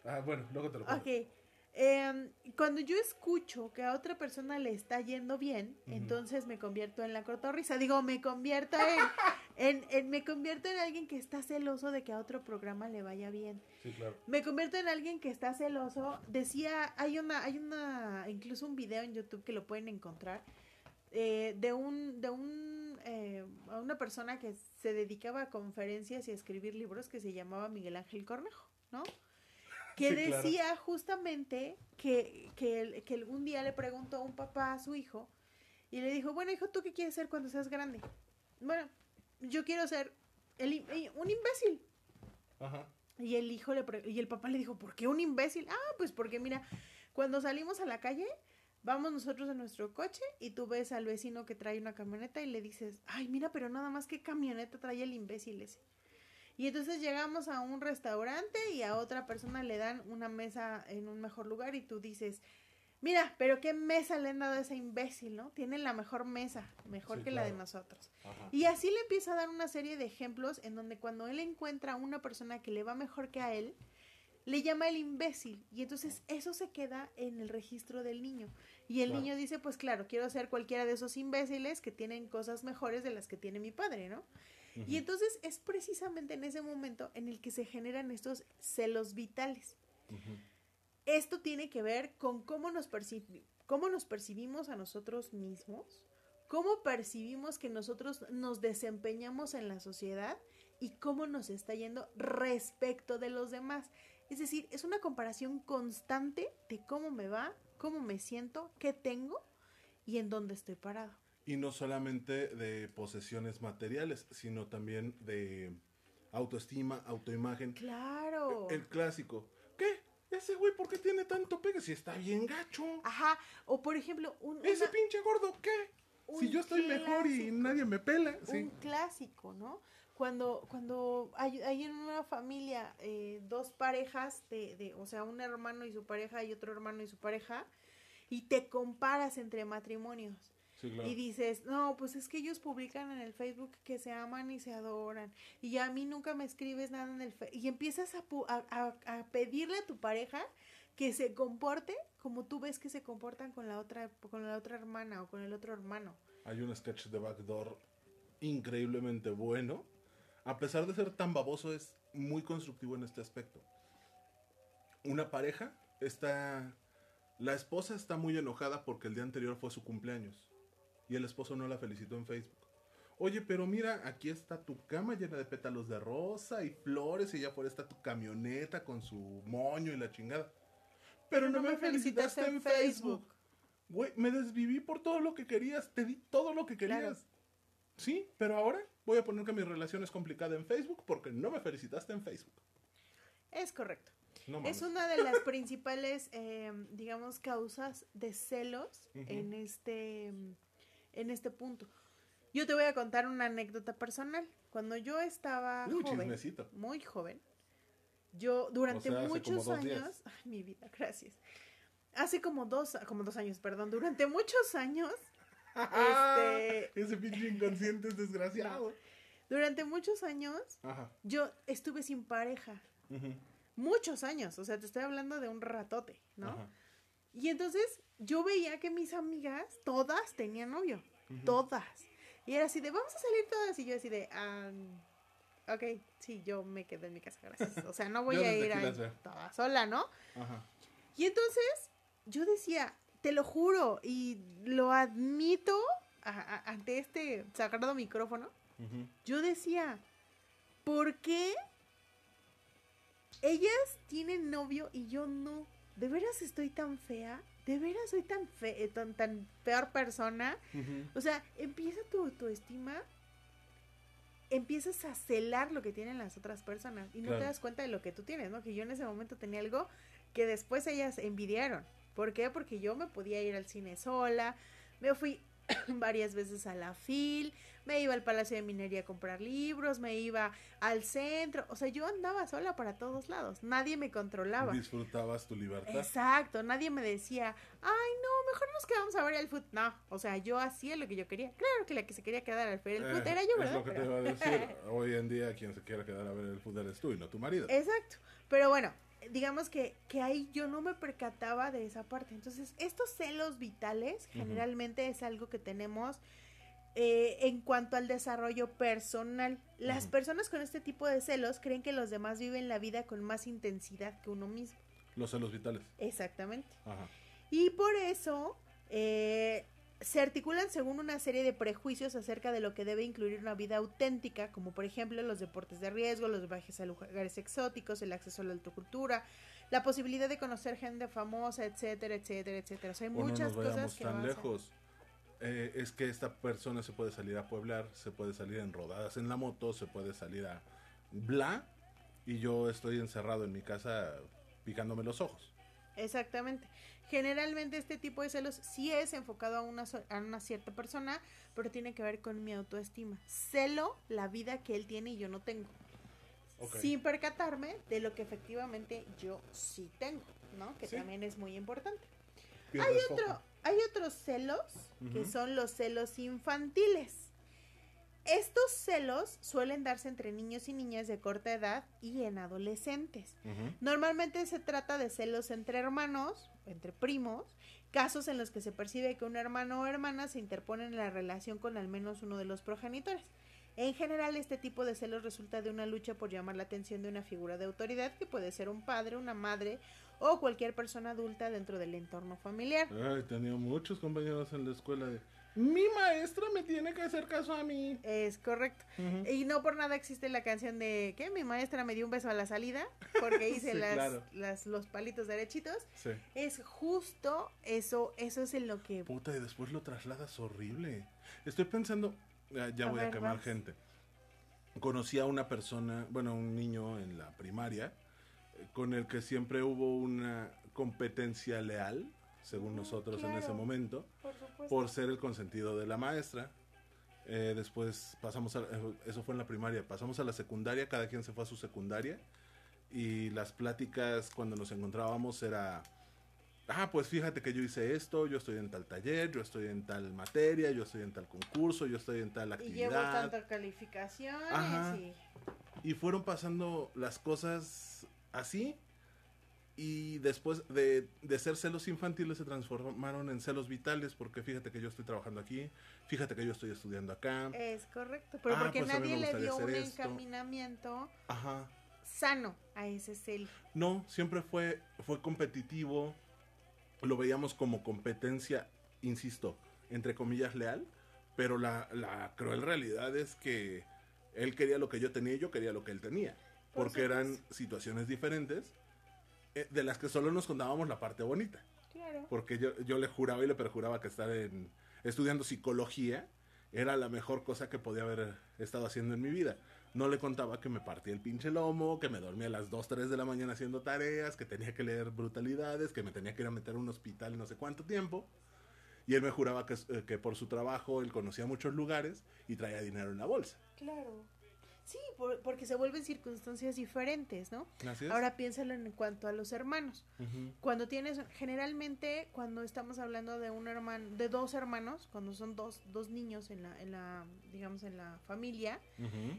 Ah, bueno, luego te lo cuento. Ok. Em, cuando yo escucho que a otra persona le está yendo bien, entonces me convierto en la cotorrisa. Digo, me convierto en, en, en- me convierto en alguien que está celoso de que a otro programa le vaya bien. Sí, claro. Me convierto en alguien que está celoso. Decía, hay una, hay una, incluso un video en YouTube que lo pueden encontrar eh, de un, de un, eh, a una persona que se dedicaba a conferencias y a escribir libros que se llamaba Miguel Ángel Cornejo, ¿no? Que Sí, claro. decía justamente que, que, el- que un día le preguntó a un papá a su hijo y le dijo, bueno, hijo, ¿tú qué quieres ser cuando seas grande? Bueno, yo quiero ser el eh, un imbécil. Ajá. Y el hijo le pre- y el papá le dijo, ¿por qué un imbécil? Ah, pues porque mira, cuando salimos a la calle, vamos nosotros en nuestro coche y tú ves al vecino que trae una camioneta y le dices, ay, mira, pero nada más qué camioneta trae el imbécil ese. Y entonces llegamos a un restaurante y a otra persona le dan una mesa en un mejor lugar y tú dices, mira, pero qué mesa le han dado a ese imbécil, ¿no? Tienen la mejor mesa, mejor Sí, que la de nosotros. Ajá. Y así le empieza a dar una serie de ejemplos en donde cuando él encuentra a una persona que le va mejor que a él, le llama el imbécil. Y entonces eso se queda en el registro del niño. Y el Claro. niño dice, pues claro, quiero ser cualquiera de esos imbéciles que tienen cosas mejores de las que tiene mi padre, ¿no? Y entonces es precisamente en ese momento en el que se generan estos celos vitales. Esto tiene que ver con cómo nos, cómo nos percibimos a nosotros mismos, cómo percibimos que nosotros nos desempeñamos en la sociedad y cómo nos está yendo respecto de los demás. Es decir, es una comparación constante de cómo me va, cómo me siento, qué tengo y en dónde estoy parado. Y no solamente de posesiones materiales, sino también de autoestima, autoimagen. Claro. El, clásico. ¿Qué? Ese güey, ¿por qué tiene tanto pegue si está bien gacho? Ajá. O por ejemplo, un. Ese pinche gordo, ¿qué? Si yo estoy mejor y nadie me pela. Un clásico, ¿no? Cuando, cuando hay, hay en una familia eh, dos parejas, de, de, o sea, un hermano y su pareja y otro hermano y su pareja, y te comparas entre matrimonios. Y dices, no, pues es que ellos publican en el Facebook que se aman y se adoran. Y a mí nunca me escribes nada en el Facebook. Y empiezas a, a, a, pedirle a tu pareja que se comporte como tú ves que se comportan con la otra, con la otra hermana o con el otro hermano. Hay un sketch de Backdoor increíblemente bueno. A pesar de ser tan baboso, es muy constructivo en este aspecto. Una pareja está. La esposa está muy enojada porque el día anterior fue su cumpleaños y el esposo no la felicitó en Facebook. Oye, pero mira, aquí está tu cama llena de pétalos de rosa y flores y allá afuera está tu camioneta con su moño y la chingada. Pero, no, me felicitaste, en Facebook. Güey, me desviví por todo lo que querías, te di todo lo que querías. Sí, pero ahora voy a poner que mi relación es complicada en Facebook porque no me felicitaste en Facebook. Es correcto. es una de las principales, eh, digamos, causas de celos en este en este punto. Yo te voy a contar una anécdota personal. Cuando yo estaba joven, muy joven, yo durante muchos años, ay, mi vida, gracias. Hace como dos, como dos años, perdón, durante muchos años, este, ese pinche inconsciente es desgraciado. Durante muchos años, yo estuve sin pareja. Muchos años, o sea, te estoy hablando de un ratote, ¿no? Y entonces yo veía que mis amigas, todas tenían novio, todas. Y era así de, vamos a salir todas. Y yo así de, um, ok, sí, yo me quedé en mi casa, gracias. O sea, no voy a ir a toda sola, ¿no? Ajá. Y entonces yo decía, te lo juro y lo admito ante este sagrado micrófono, yo decía, ¿por qué ellas tienen novio y yo no? ¿De veras estoy tan fea? ¿De veras soy tan, fe eh, tan, tan peor persona? O sea, empieza tu autoestima, empiezas a celar lo que tienen las otras personas y no te das cuenta de lo que tú tienes, ¿no? Que yo en ese momento tenía algo que después ellas envidiaron. ¿Por qué? Porque yo me podía ir al cine sola, me fui varias veces a la FIL, me iba al Palacio de Minería a comprar libros, me iba al centro, o sea, yo andaba sola para todos lados, nadie me controlaba. Disfrutabas tu libertad. Exacto, nadie me decía, ay, no, mejor nos quedamos a ver el fútbol. No, o sea, yo hacía lo que yo quería. Claro que la que se quería quedar al ver el fútbol era yo, ¿verdad? Es lo que te iba a decir. Hoy en día quien se quiere quedar a ver el fútbol es tú y no tu marido. Exacto, pero bueno, digamos que, que ahí yo no me percataba de esa parte. Entonces, estos celos vitales generalmente es algo que tenemos eh, en cuanto al desarrollo personal. Las personas con este tipo de celos creen que los demás viven la vida con más intensidad que uno mismo. Los celos vitales. Exactamente. Y por eso eh, se articulan según una serie de prejuicios acerca de lo que debe incluir una vida auténtica, como por ejemplo los deportes de riesgo, los viajes a lugares exóticos, el acceso a la autocultura, la posibilidad de conocer gente famosa, etcétera, etcétera, etcétera. O sea, hay muchas cosas que tan lejos. Eh, es que esta persona se puede salir a pueblar, se puede salir en rodadas en la moto, se puede salir a bla, y yo estoy encerrado en mi casa picándome los ojos. Exactamente. Generalmente este tipo de celos sí es enfocado a una, a una cierta persona, pero tiene que ver con mi autoestima. Celo la vida que él tiene y yo no tengo. Sin percatarme de lo que efectivamente yo sí tengo, ¿no? Que también es muy importante. Hay otro, hay otros celos que son los celos infantiles. Estos celos suelen darse entre niños y niñas de corta edad y en adolescentes. Normalmente se trata de celos entre hermanos, entre primos, casos en los que se percibe que un hermano o hermana se interpone en la relación con al menos uno de los progenitores. En general, este tipo de celos resulta de una lucha por llamar la atención de una figura de autoridad que puede ser un padre, una madre o cualquier persona adulta dentro del entorno familiar. Ay, tenía muchos compañeros en la escuela de mi maestra me tiene que hacer caso a mí. Es correcto. Y no por nada existe la canción de que mi maestra me dio un beso a la salida porque hice las, los palitos derechitos. Sí. Es justo eso, eso es en lo que... Puta, y después lo trasladas horrible. Estoy pensando, ya, voy a quemar gente. Conocí a una persona, bueno, un niño en la primaria, con el que siempre hubo una competencia leal según nosotros en ese momento, por, ser el consentido de la maestra. Eh, después pasamos a, eh, eso fue en la primaria, pasamos a la secundaria, cada quien se fue a su secundaria y las pláticas cuando nos encontrábamos era, ah, pues fíjate que yo hice esto, yo estoy en tal taller, yo estoy en tal materia, yo estoy en tal concurso, yo estoy en tal actividad. Y llevo tanta calificaciones. Y... y fueron pasando las cosas así y después de, ser celos infantiles se transformaron en celos vitales porque fíjate que yo estoy trabajando aquí, fíjate que yo estoy estudiando acá. Es correcto, pero ah, porque pues nadie le dio un encaminamiento sano a ese celo. No, siempre fue, fue competitivo, lo veíamos como competencia, insisto, entre comillas leal, pero la, la cruel realidad es que él quería lo que yo tenía y yo quería lo que él tenía, porque eran situaciones diferentes eh, de las que solo nos contábamos la parte bonita. Claro. Porque yo, yo le juraba y le perjuraba que estar en, estudiando psicología era la mejor cosa que podía haber estado haciendo en mi vida. No le contaba que me partía el pinche lomo, que me dormía a las 2, 3 de la mañana haciendo tareas, que tenía que leer brutalidades, que me tenía que ir a meter a un hospital no sé cuánto tiempo. Y él me juraba que, eh, que por su trabajo él conocía muchos lugares y traía dinero en la bolsa. Claro. Sí, porque se vuelven circunstancias diferentes, ¿no? Ahora piénsalo en cuanto a los hermanos. Cuando tienes, generalmente, cuando estamos hablando de un hermano, de dos hermanos, cuando son dos, dos niños en la, en la, digamos, en la familia,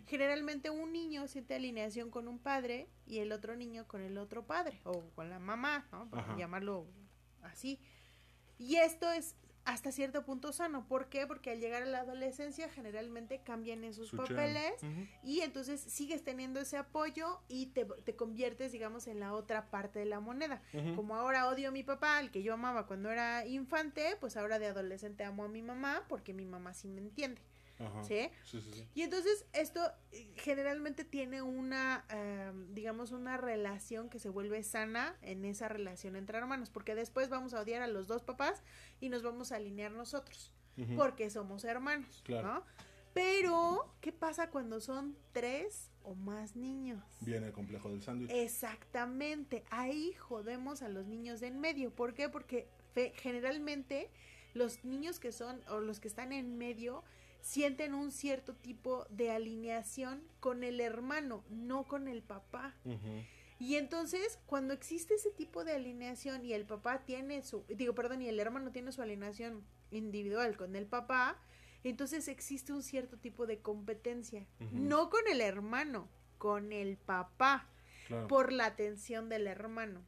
generalmente un niño siente alineación con un padre y el otro niño con el otro padre, o con la mamá, ¿no? Para llamarlo así. Y esto es hasta cierto punto sano. ¿Por qué? Porque al llegar a la adolescencia generalmente cambian esos papeles y entonces sigues teniendo ese apoyo y te, te, conviertes, digamos, en la otra parte de la moneda. Como ahora odio a mi papá, al que yo amaba cuando era infante, pues ahora de adolescente amo a mi mamá porque mi mamá sí me entiende. ¿Sí? Y entonces esto eh, generalmente tiene una, em, digamos, una relación que se vuelve sana en esa relación entre hermanos, porque después vamos a odiar a los dos papás y nos vamos a alinear nosotros, porque somos hermanos, ¿no? Pero, ¿qué pasa cuando son tres o más niños? Viene el complejo del sándwich. Exactamente, ahí jodemos a los niños de en medio. ¿Por qué? Porque generalmente los niños que son o los que están en medio sienten un cierto tipo de alineación con el hermano, no con el papá. Y entonces, cuando existe ese tipo de alineación y el papá tiene su, digo, perdón, y el hermano tiene su alineación individual con el papá, entonces existe un cierto tipo de competencia, no con el hermano, con el papá. por la atención del hermano.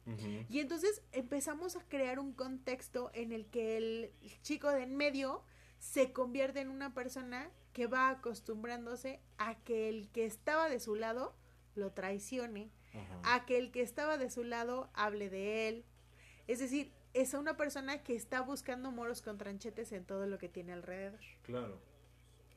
Y entonces empezamos a crear un contexto en el que el chico de en medio se convierte en una persona que va acostumbrándose a que el que estaba de su lado lo traicione, a que el que estaba de su lado hable de él. Es decir, es una persona que está buscando moros con tranchetes en todo lo que tiene alrededor. Claro.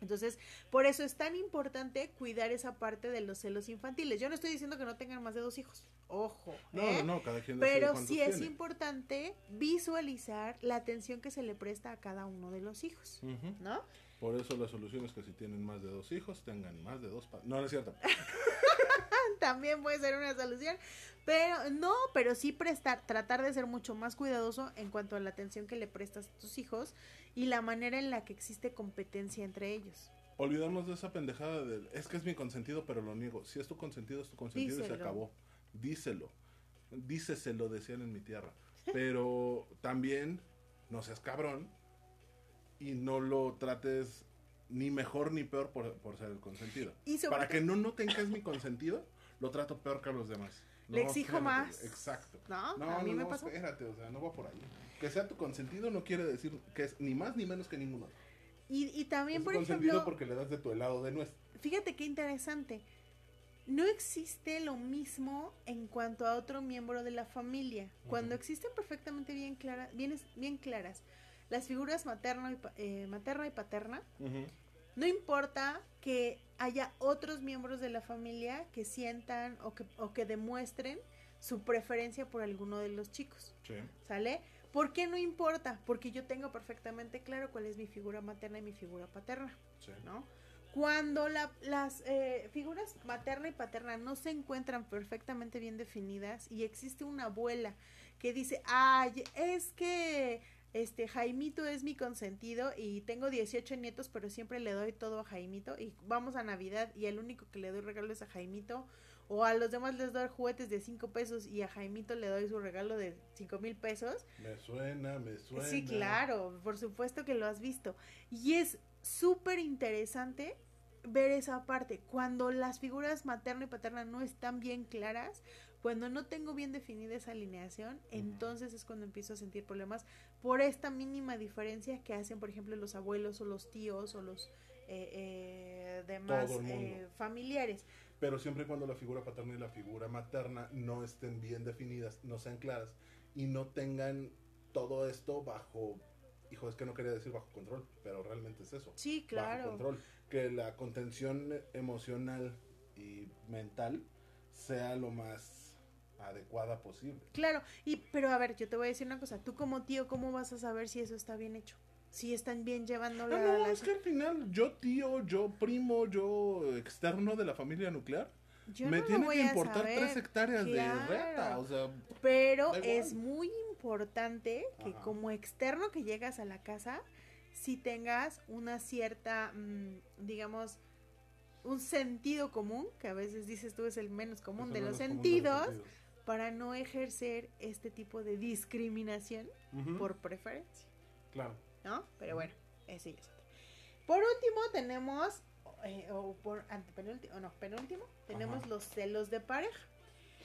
Entonces, por eso es tan importante cuidar esa parte de los celos infantiles. Yo no estoy diciendo que no tengan más de dos hijos. Ojo. No, ¿eh? no, cada quien Pero sí es importante visualizar la atención que se le presta a cada uno de los hijos, ¿no? Por eso la solución es que si tienen más de dos hijos, tengan más de dos No, no es cierto. También puede ser una solución. Pero no, pero sí prestar, tratar de ser mucho más cuidadoso en cuanto a la atención que le prestas a tus hijos y la manera en la que existe competencia entre ellos. Olvidamos de esa pendejada de, es que es mi consentido, pero lo niego. Si es tu consentido, es tu consentido y se acabó. Díselo. Díceselo, decían en mi tierra. Pero también no seas cabrón y no lo trates ni mejor ni peor por, ser el consentido. Para que no noten que es mi consentido, lo trato peor que a los demás. Le exijo más. Exacto. No, a mí me pasa. Espérate, o sea, no va por ahí. Que sea tu consentido no quiere decir que es ni más ni menos que ninguno. Y, y también, es por consentido porque le das de tu helado de nuez. Fíjate qué interesante. no existe lo mismo en cuanto a otro miembro de la familia. Cuando existen perfectamente bien, clara, bien, bien claras las figuras materna y, eh, materna y paterna, no importa que haya otros miembros de la familia que sientan o que, o que demuestren su preferencia por alguno de los chicos. ¿Sale? ¿Por qué no importa? Porque yo tengo perfectamente claro cuál es mi figura materna y mi figura paterna. ¿No? Cuando las eh, figuras materna y paterna no se encuentran perfectamente bien definidas y existe una abuela que dice, ay, es que este Jaimito es mi consentido y tengo 18 nietos, pero siempre le doy todo a Jaimito y vamos a Navidad y el único que le doy regalo es a Jaimito o a los demás les doy juguetes de 5 pesos y a Jaimito le doy su regalo de 5 mil pesos. Me suena, me suena. Sí, claro, por supuesto que lo has visto. Y es súper interesante ver esa parte. Cuando las figuras materna y paterna no están bien claras, cuando no tengo bien definida esa alineación, entonces es cuando empiezo a sentir problemas por esta mínima diferencia que hacen, por ejemplo, los abuelos o los tíos o los eh, eh, demás eh, familiares. Pero siempre y cuando la figura paterna y la figura materna no estén bien definidas, no sean claras y no tengan todo esto bajo, hijo, es que no quería decir bajo control, pero realmente es eso. Sí, claro. Bajo control. Que la contención emocional y mental sea lo más adecuada posible. Claro, y pero a ver, yo te voy a decir una cosa, tú como tío, ¿cómo vas a saber si eso está bien hecho? Si están bien llevando la... No, no, es que al final yo tío, yo primo, yo externo de la familia nuclear, me tiene que importar tres hectáreas de reta, o sea... Pero es muy importante que como externo que llegas a la casa, si tengas una cierta, mm, digamos, un sentido común, que a veces dices tú es el menos común, de, los sentidos, para no ejercer este tipo de discriminación por preferencia. Claro. ¿No? Pero bueno, eso ya es Por último tenemos, eh, o por antepenúltimo, no, penúltimo, tenemos los celos de pareja.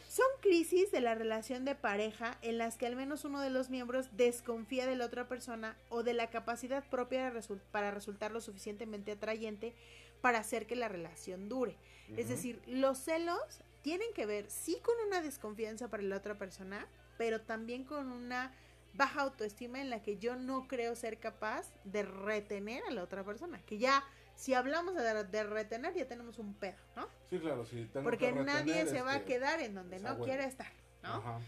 Son crisis de la relación de pareja en las que al menos uno de los miembros desconfía de la otra persona o de la capacidad propia para resultar lo suficientemente atrayente para hacer que la relación dure. Es decir, los celos tienen que ver sí con una desconfianza para la otra persona, pero también con una baja autoestima en la que yo no creo ser capaz de retener a la otra persona. Que ya, si hablamos de, retener, ya tenemos un pedo, ¿no? Sí, claro, sí. Porque nadie se va a quedar en donde no quiere estar, ¿no?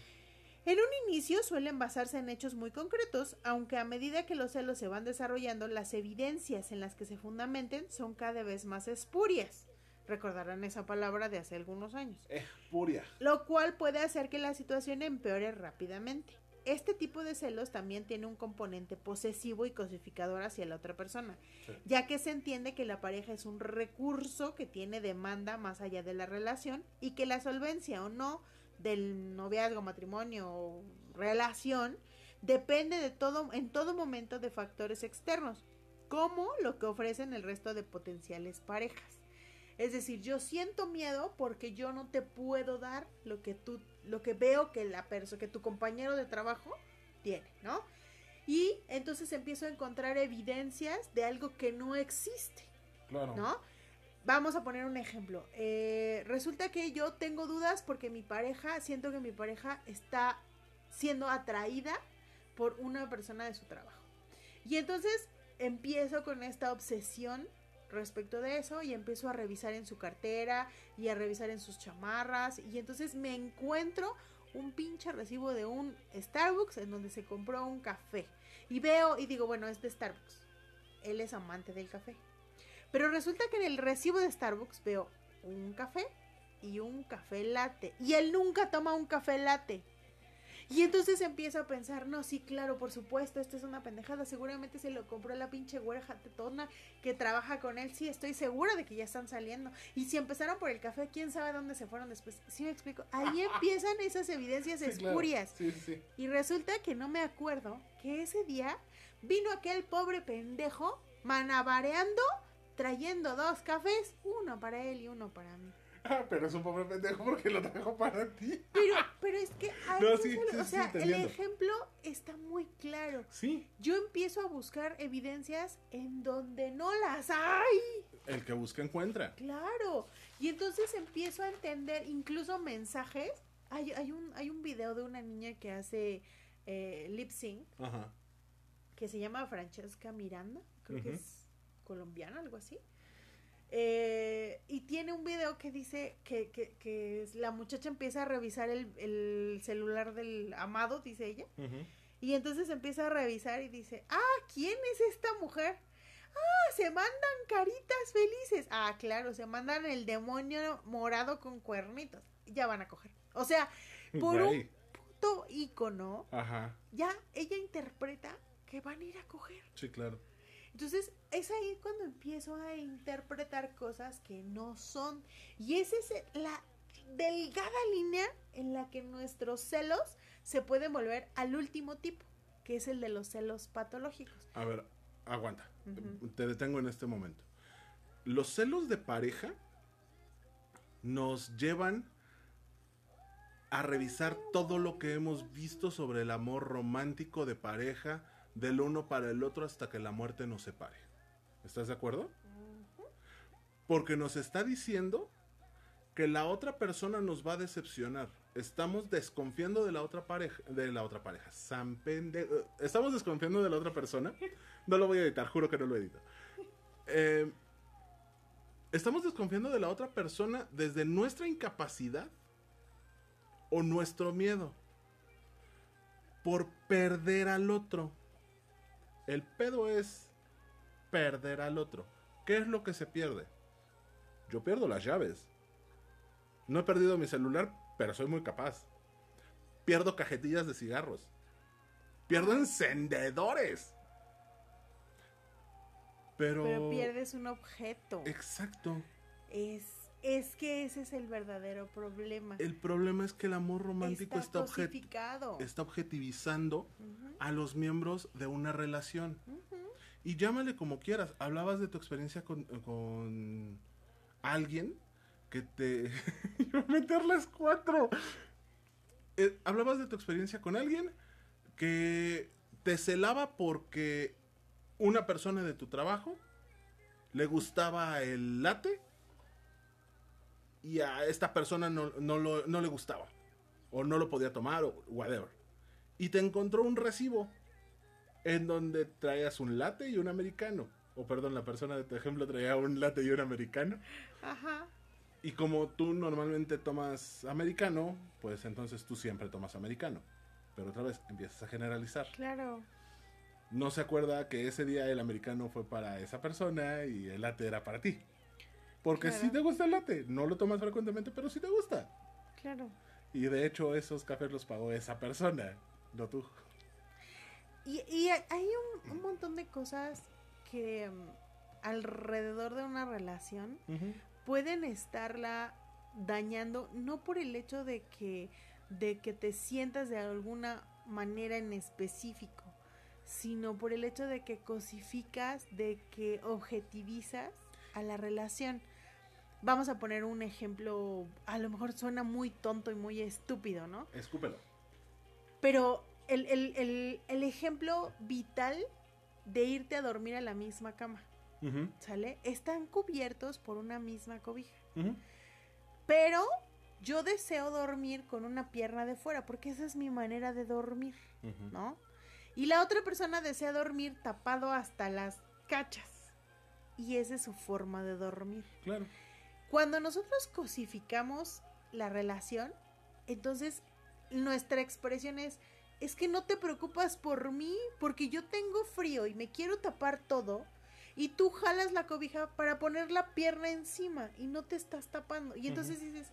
En un inicio suelen basarse en hechos muy concretos, aunque a medida que los celos se van desarrollando, las evidencias en las que se fundamenten son cada vez más espurias. Recordarán esa palabra de hace algunos años. Espuria. Lo cual puede hacer que la situación empeore rápidamente. Este tipo de celos también tiene un componente posesivo y cosificador hacia la otra persona, ya que se entiende que la pareja es un recurso que tiene demanda más allá de la relación y que la solvencia o no del noviazgo, matrimonio o relación depende de todo, en todo momento de factores externos, como lo que ofrecen el resto de potenciales parejas. Es decir, yo siento miedo porque yo no te puedo dar lo que tú, lo que veo que la persona, que tu compañero de trabajo tiene, ¿no? Y entonces empiezo a encontrar evidencias de algo que no existe. Claro. ¿No? Vamos a poner un ejemplo. Eh, resulta que yo tengo dudas porque mi pareja, siento que mi pareja está siendo atraída por una persona de su trabajo. Y entonces empiezo con esta obsesión respecto de eso y empiezo a revisar en su cartera y a revisar en sus chamarras y entonces me encuentro un pinche recibo de un Starbucks en donde se compró un café y veo y digo, bueno, es de Starbucks. Él es amante del café. Pero resulta que en el recibo de Starbucks veo un café y un café latte. Y él nunca toma un café latte. Y entonces empiezo a pensar, no, sí, claro, por supuesto, esto es una pendejada. Seguramente se lo compró la pinche güera tetona que trabaja con él. Sí, estoy segura de que ya están saliendo. Y si empezaron por el café, quién sabe dónde se fueron después. Sí, me explico. Ahí empiezan esas evidencias espurias. Sí, sí. Y resulta que no me acuerdo que ese día vino aquel pobre pendejo manabareando trayendo dos cafés, uno para él y uno para mí. Pero es un pobre pendejo porque lo trajo para ti. Pero, pero es que, no, sí, o sea, el ejemplo está muy claro. Sí. Yo empiezo a buscar evidencias en donde no las hay. El que busca encuentra. Claro. Y entonces empiezo a entender incluso mensajes. Hay, hay, un, hay un video de una niña que hace eh, lip sync. Ajá. Que se llama Francesca Miranda. Creo que es colombiana, algo así. Eh, y tiene un video que dice que, que, que, la muchacha empieza a revisar el, el celular del amado, dice ella. Y entonces empieza a revisar y dice, ah, ¿quién es esta mujer? Ah, se mandan caritas felices. Ah, claro, se mandan el demonio morado con cuernitos. Ya van a coger. O sea, por un puto ícono, ya ella interpreta que van a ir a coger. Sí, claro. Entonces, es ahí cuando empiezo a interpretar cosas que no son. Y esa es la delgada línea en la que nuestros celos se pueden volver al último tipo, que es el de los celos patológicos. A ver, aguanta. Te detengo en este momento. Los celos de pareja nos llevan a revisar todo lo que hemos visto sobre el amor romántico de pareja del uno para el otro hasta que la muerte nos separe. ¿Estás de acuerdo? Porque nos está diciendo que la otra persona nos va a decepcionar. Estamos desconfiando de la otra pareja, de la otra pareja. estamos desconfiando de la otra persona. No lo voy a editar, juro que no lo edito. Eh, estamos desconfiando de la otra persona desde nuestra incapacidad o nuestro miedo por perder al otro. El pedo es perder al otro. ¿Qué es lo que se pierde? Yo pierdo las llaves. No he perdido mi celular, pero soy muy capaz. Pierdo cajetillas de cigarros. Pierdo encendedores. Pero... Pero pierdes un objeto. Exacto. Es, es que ese es el verdadero problema. El problema es que el amor romántico está, está, está objetivizando a los miembros de una relación. Y llámale como quieras. Hablabas de tu experiencia con, con alguien que te... Iba a meterles cuatro. Eh, hablabas de tu experiencia con alguien que te celaba porque una persona de tu trabajo le gustaba el latte y a esta persona no, no, le gustaba o no lo podía tomar o whatever. Y te encontró un recibo en donde traías un latte y un americano. O perdón, la persona de tu ejemplo traía un latte y un americano. Ajá. Y como tú normalmente tomas americano, pues entonces tú siempre tomas americano. Pero otra vez empiezas a generalizar. Claro no se acuerda que ese día el americano fue para esa persona y el latte era para ti. Porque si te gusta el latte, no lo tomas frecuentemente, pero sí te gusta. Claro. Y de hecho esos cafés los pagó esa persona, no tú. Y, hay un, montón de cosas que mm, alrededor de una relación pueden estarla dañando, no por el hecho de que, de que te sientas de alguna manera en específico, sino por el hecho de que cosificas, de que objetivizas a la relación. Vamos a poner un ejemplo, a lo mejor suena muy tonto y muy estúpido, ¿no? Escúpelo. Pero el, ejemplo vital de irte a dormir a la misma cama, ¿sale? Están cubiertos por una misma cobija. Pero yo deseo dormir con una pierna de fuera, porque esa es mi manera de dormir, ¿no? Y la otra persona desea dormir tapado hasta las cachas. Y esa es su forma de dormir. Claro. Cuando nosotros cosificamos la relación, entonces nuestra expresión es, es que no te preocupas por mí porque yo tengo frío y me quiero tapar todo y tú jalas la cobija para poner la pierna encima y no te estás tapando. Y entonces dices,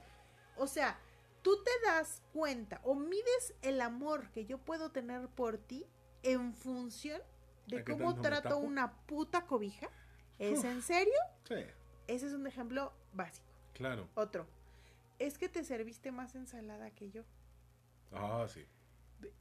o sea, tú te das cuenta o mides el amor que yo puedo tener por ti en función de cómo trato una puta cobija. ¿Es en serio? Sí. Ese es un ejemplo básico. Claro. Otro. Es que te serviste más ensalada que yo. Ah, sí.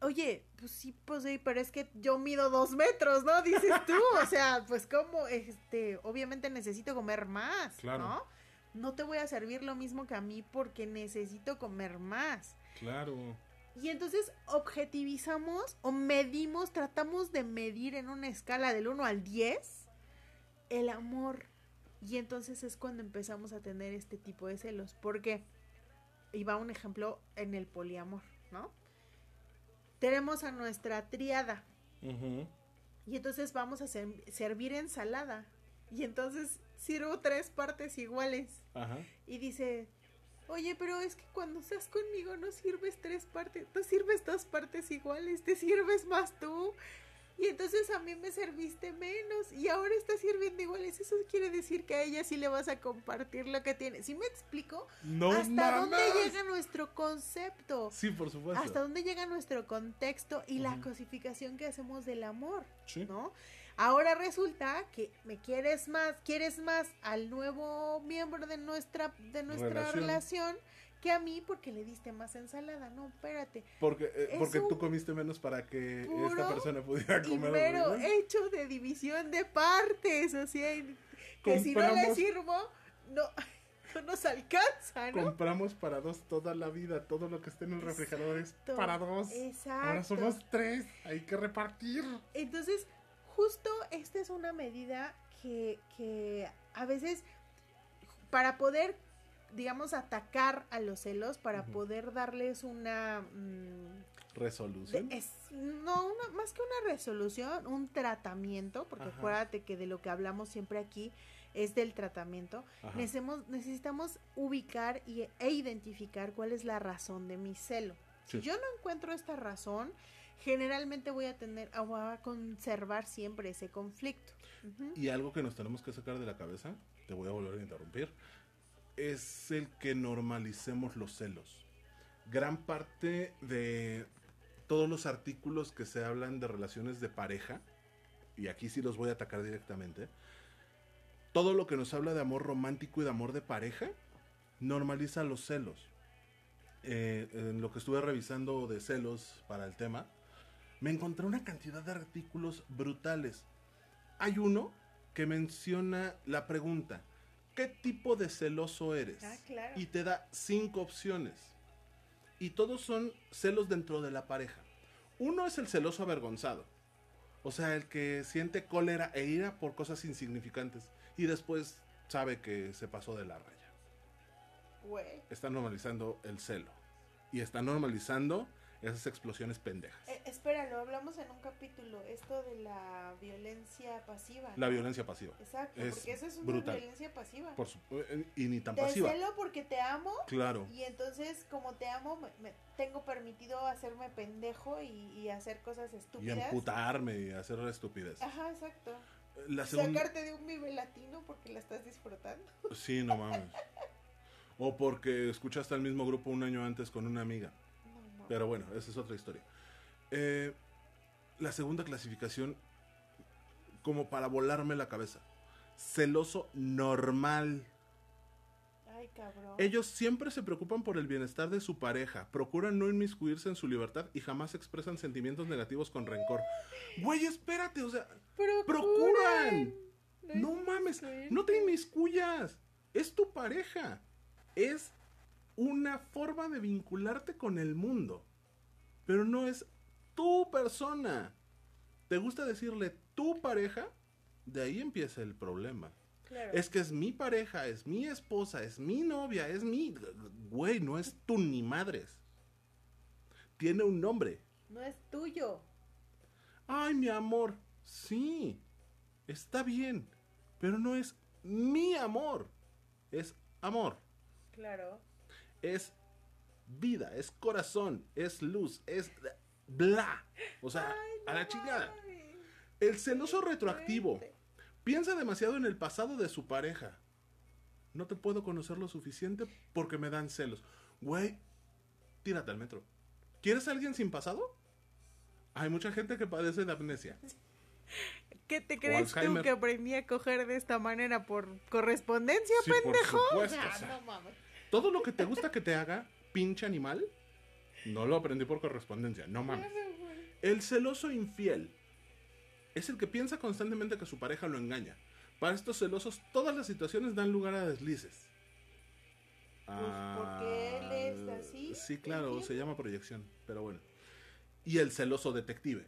Oye, pues sí, pues sí, pero es que yo mido dos metros, ¿no? Dices tú, o sea, pues como, este, obviamente necesito comer más, claro. ¿no? No te voy a servir lo mismo que a mí porque necesito comer más. Claro. Y entonces objetivizamos o medimos, tratamos de medir en una escala del 1 al 10 el amor Y entonces es cuando empezamos a tener este tipo de celos. Porque, y va un ejemplo en el poliamor, ¿no? Tenemos a nuestra triada. Y entonces vamos a servir ensalada. Y entonces sirvo tres partes iguales. Ajá. Y dice, oye, pero es que cuando estás conmigo no sirves tres partes, no sirves dos partes iguales, te sirves más tú. Y entonces a mí me serviste menos y ahora estás sirviendo iguales. Eso quiere decir que a ella sí le vas a compartir lo que tiene. ¿Sí me explico? No ¿Hasta dónde llega nuestro concepto? Sí, por supuesto. Hasta dónde llega nuestro contexto y la cosificación que hacemos del amor, ¿no? Ahora resulta que me quieres más, quieres más al nuevo miembro de nuestra de nuestra relación que a mí porque le diste más ensalada. No, espérate. Porque, eh, porque tú comiste menos para que esta persona pudiera comer. Pero hecho de división de partes, o sea, que si no le sirvo, no, no nos alcanza, ¿no? Compramos para dos toda la vida, todo lo que esté en el refrigerador es para dos. Exacto. Ahora somos tres, hay que repartir. Entonces, justo esta es una medida que, que a veces para poder digamos, atacar a los celos para poder darles una... Mm, ¿Resolución? es, no, una, más que una resolución, un tratamiento, porque acuérdate que de lo que hablamos siempre aquí es del tratamiento. Necesitamos, necesitamos ubicar y, e identificar cuál es la razón de mi celo. Si yo no encuentro esta razón, generalmente voy a tener, voy a conservar siempre ese conflicto. Y algo que nos tenemos que sacar de la cabeza, te voy a volver a interrumpir, es el que normalicemos los celos. Gran parte de todos los artículos que se hablan de relaciones de pareja, y aquí sí los voy a atacar directamente, todo lo que nos habla de amor romántico y de amor de pareja, normaliza los celos. Eh, en lo que estuve revisando de celos para el tema, me encontré una cantidad de artículos brutales. Hay uno que menciona la pregunta, ¿qué tipo de celoso eres? Ah, claro. Y te da cinco opciones. Y todos son celos dentro de la pareja. Uno es el celoso avergonzado. O sea, el que siente cólera e ira por cosas insignificantes. Y después sabe que se pasó de la raya. Está normalizando el celo. Y está normalizando esas explosiones pendejas. Eh, espera, lo hablamos en un capítulo, esto de la violencia pasiva. La violencia pasiva. Exacto, porque eso es una violencia pasiva. Por eh, y ni tan pasiva. celo porque te amo. Claro. Y entonces, como te amo, me, tengo permitido hacerme pendejo y, hacer cosas estúpidas. Y emputarme y hacer estupidez. Ajá, exacto. La Sacarte de un vive latino porque la estás disfrutando. Sí, no mames. o porque escuchaste al mismo grupo un año antes con una amiga. Pero bueno, esa es otra historia. Eh, la segunda clasificación, como para volarme la cabeza. Celoso normal. Ay, cabrón. Ellos siempre se preocupan por el bienestar de su pareja, procuran no inmiscuirse en su libertad y jamás expresan sentimientos negativos con rencor. Güey, espérate, o sea, procuran. No, no mames, no te inmiscuyas. Es tu pareja. Es una forma de vincularte con el mundo. Pero no es tu persona. ¿Te gusta decirle tu pareja? De ahí empieza el problema. Es que es mi pareja, es mi esposa, es mi novia, es mi... Güey, no es tu ni madres. Tiene un nombre. No es tuyo. Ay, mi amor. Sí, está bien. Pero no es mi amor. Es amor. Claro es vida, es corazón, es luz, es bla. O sea, a la chingada. El celoso retroactivo piensa demasiado en el pasado de su pareja. No te puedo conocer lo suficiente porque me dan celos. Güey, tírate al metro. ¿Quieres a alguien sin pasado? Hay mucha gente que padece de amnesia. ¿Qué te crees tú que aprendí a coger de esta manera por correspondencia, pendejo? no mames. Todo lo que te gusta que te haga, pinche animal, no lo aprendí por correspondencia, no mames. El celoso infiel es el que piensa constantemente que su pareja lo engaña. Para estos celosos, todas las situaciones dan lugar a deslices. Pues, porque él es ah, así. Sí, claro, se llama proyección, pero bueno. Y el celoso detective.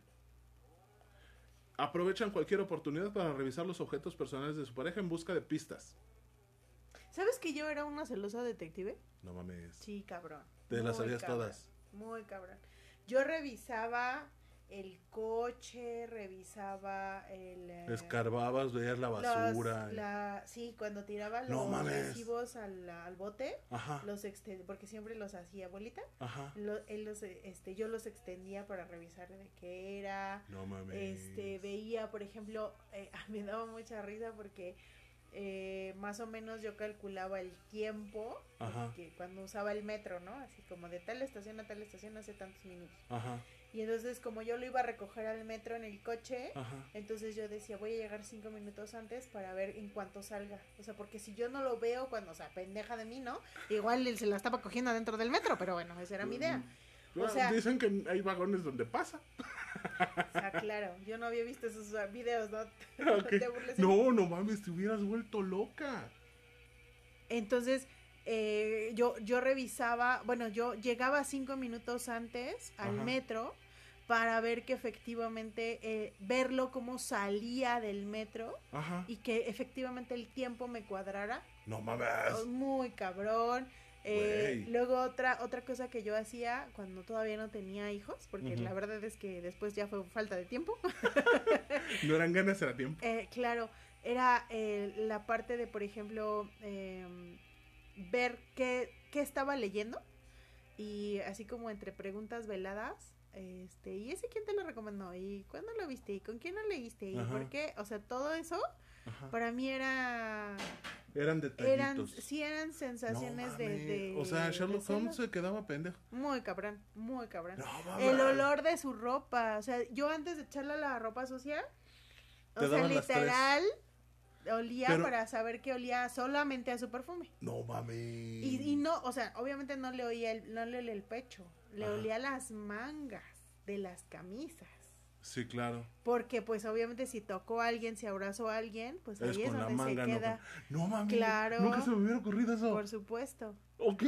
aprovechan cualquier oportunidad para revisar los objetos personales de su pareja en busca de pistas. ¿Sabes que yo era una celosa detective? No mames. Sí, cabrón. Te las sabías cabrón, todas. Muy cabrón. Yo revisaba el coche, revisaba el... eh, Escarbabas, veías la los- basura. la- sí, cuando tiraba los mames. recibos al, al bote, Ajá, los exten- porque siempre los hacía bolita, ajá. lo- él los, este, yo los extendía para revisar de qué era, No mames. este, veía, por ejemplo, eh, me daba mucha risa porque eh, más o menos yo calculaba el tiempo que cuando usaba el metro, ¿no? Así como de tal estación a tal estación hace tantos minutos. Ajá, Y entonces como yo lo iba a recoger al metro en el coche, ajá. entonces yo decía, voy a llegar cinco minutos antes para ver en cuánto salga. O sea, porque si yo no lo veo cuando, o sea, pendeja de mí, ¿no? Igual él se la estaba cogiendo dentro del metro, pero bueno, esa era mi idea. Bueno, O sea- Dicen que hay vagones donde pasa. O sea, claro, yo no había visto esos videos, ¿no? No, no mames, te hubieras vuelto loca. Entonces, eh, yo, yo revisaba, bueno, yo llegaba cinco minutos antes al Ajá. metro para ver que efectivamente, eh, verlo cómo salía del metro Ajá. y que efectivamente el tiempo me cuadrara. No mames. Muy cabrón. Eh, luego otra otra cosa que yo hacía cuando todavía no tenía hijos, porque la verdad es que después ya fue falta de tiempo. No eran ganas, era tiempo. Eh, claro, era eh, la parte de, por ejemplo, em, ver qué, qué estaba leyendo y así como entre preguntas veladas, este, ¿y ese quién te lo recomendó? ¿Y cuándo lo viste? ¿Y con quién lo leíste? ¿Y Ajá. por qué? O sea, todo eso Ajá. para mí era... Eran Eran, detallitos. sí, eran No sensaciones de. O sea, Sherlock. Holmes se quedaba pendejo. Muy cabrón, muy cabrón. No. El olor de su ropa. O sea, yo antes de echarle la ropa sucia, o Te sea, las tres. literal, olía Pero- para saber que olía solamente a su perfume. No mames. Y, y no, o sea, obviamente no le oía el, no le olía el pecho, le Ajá. olía las mangas de las camisas. Sí, claro. Porque pues obviamente si tocó a alguien, si abrazó a alguien, pues Es ahí es donde manga, se no queda. con- No mames. Claro. Nunca se me hubiera ocurrido eso. Por supuesto. Ok.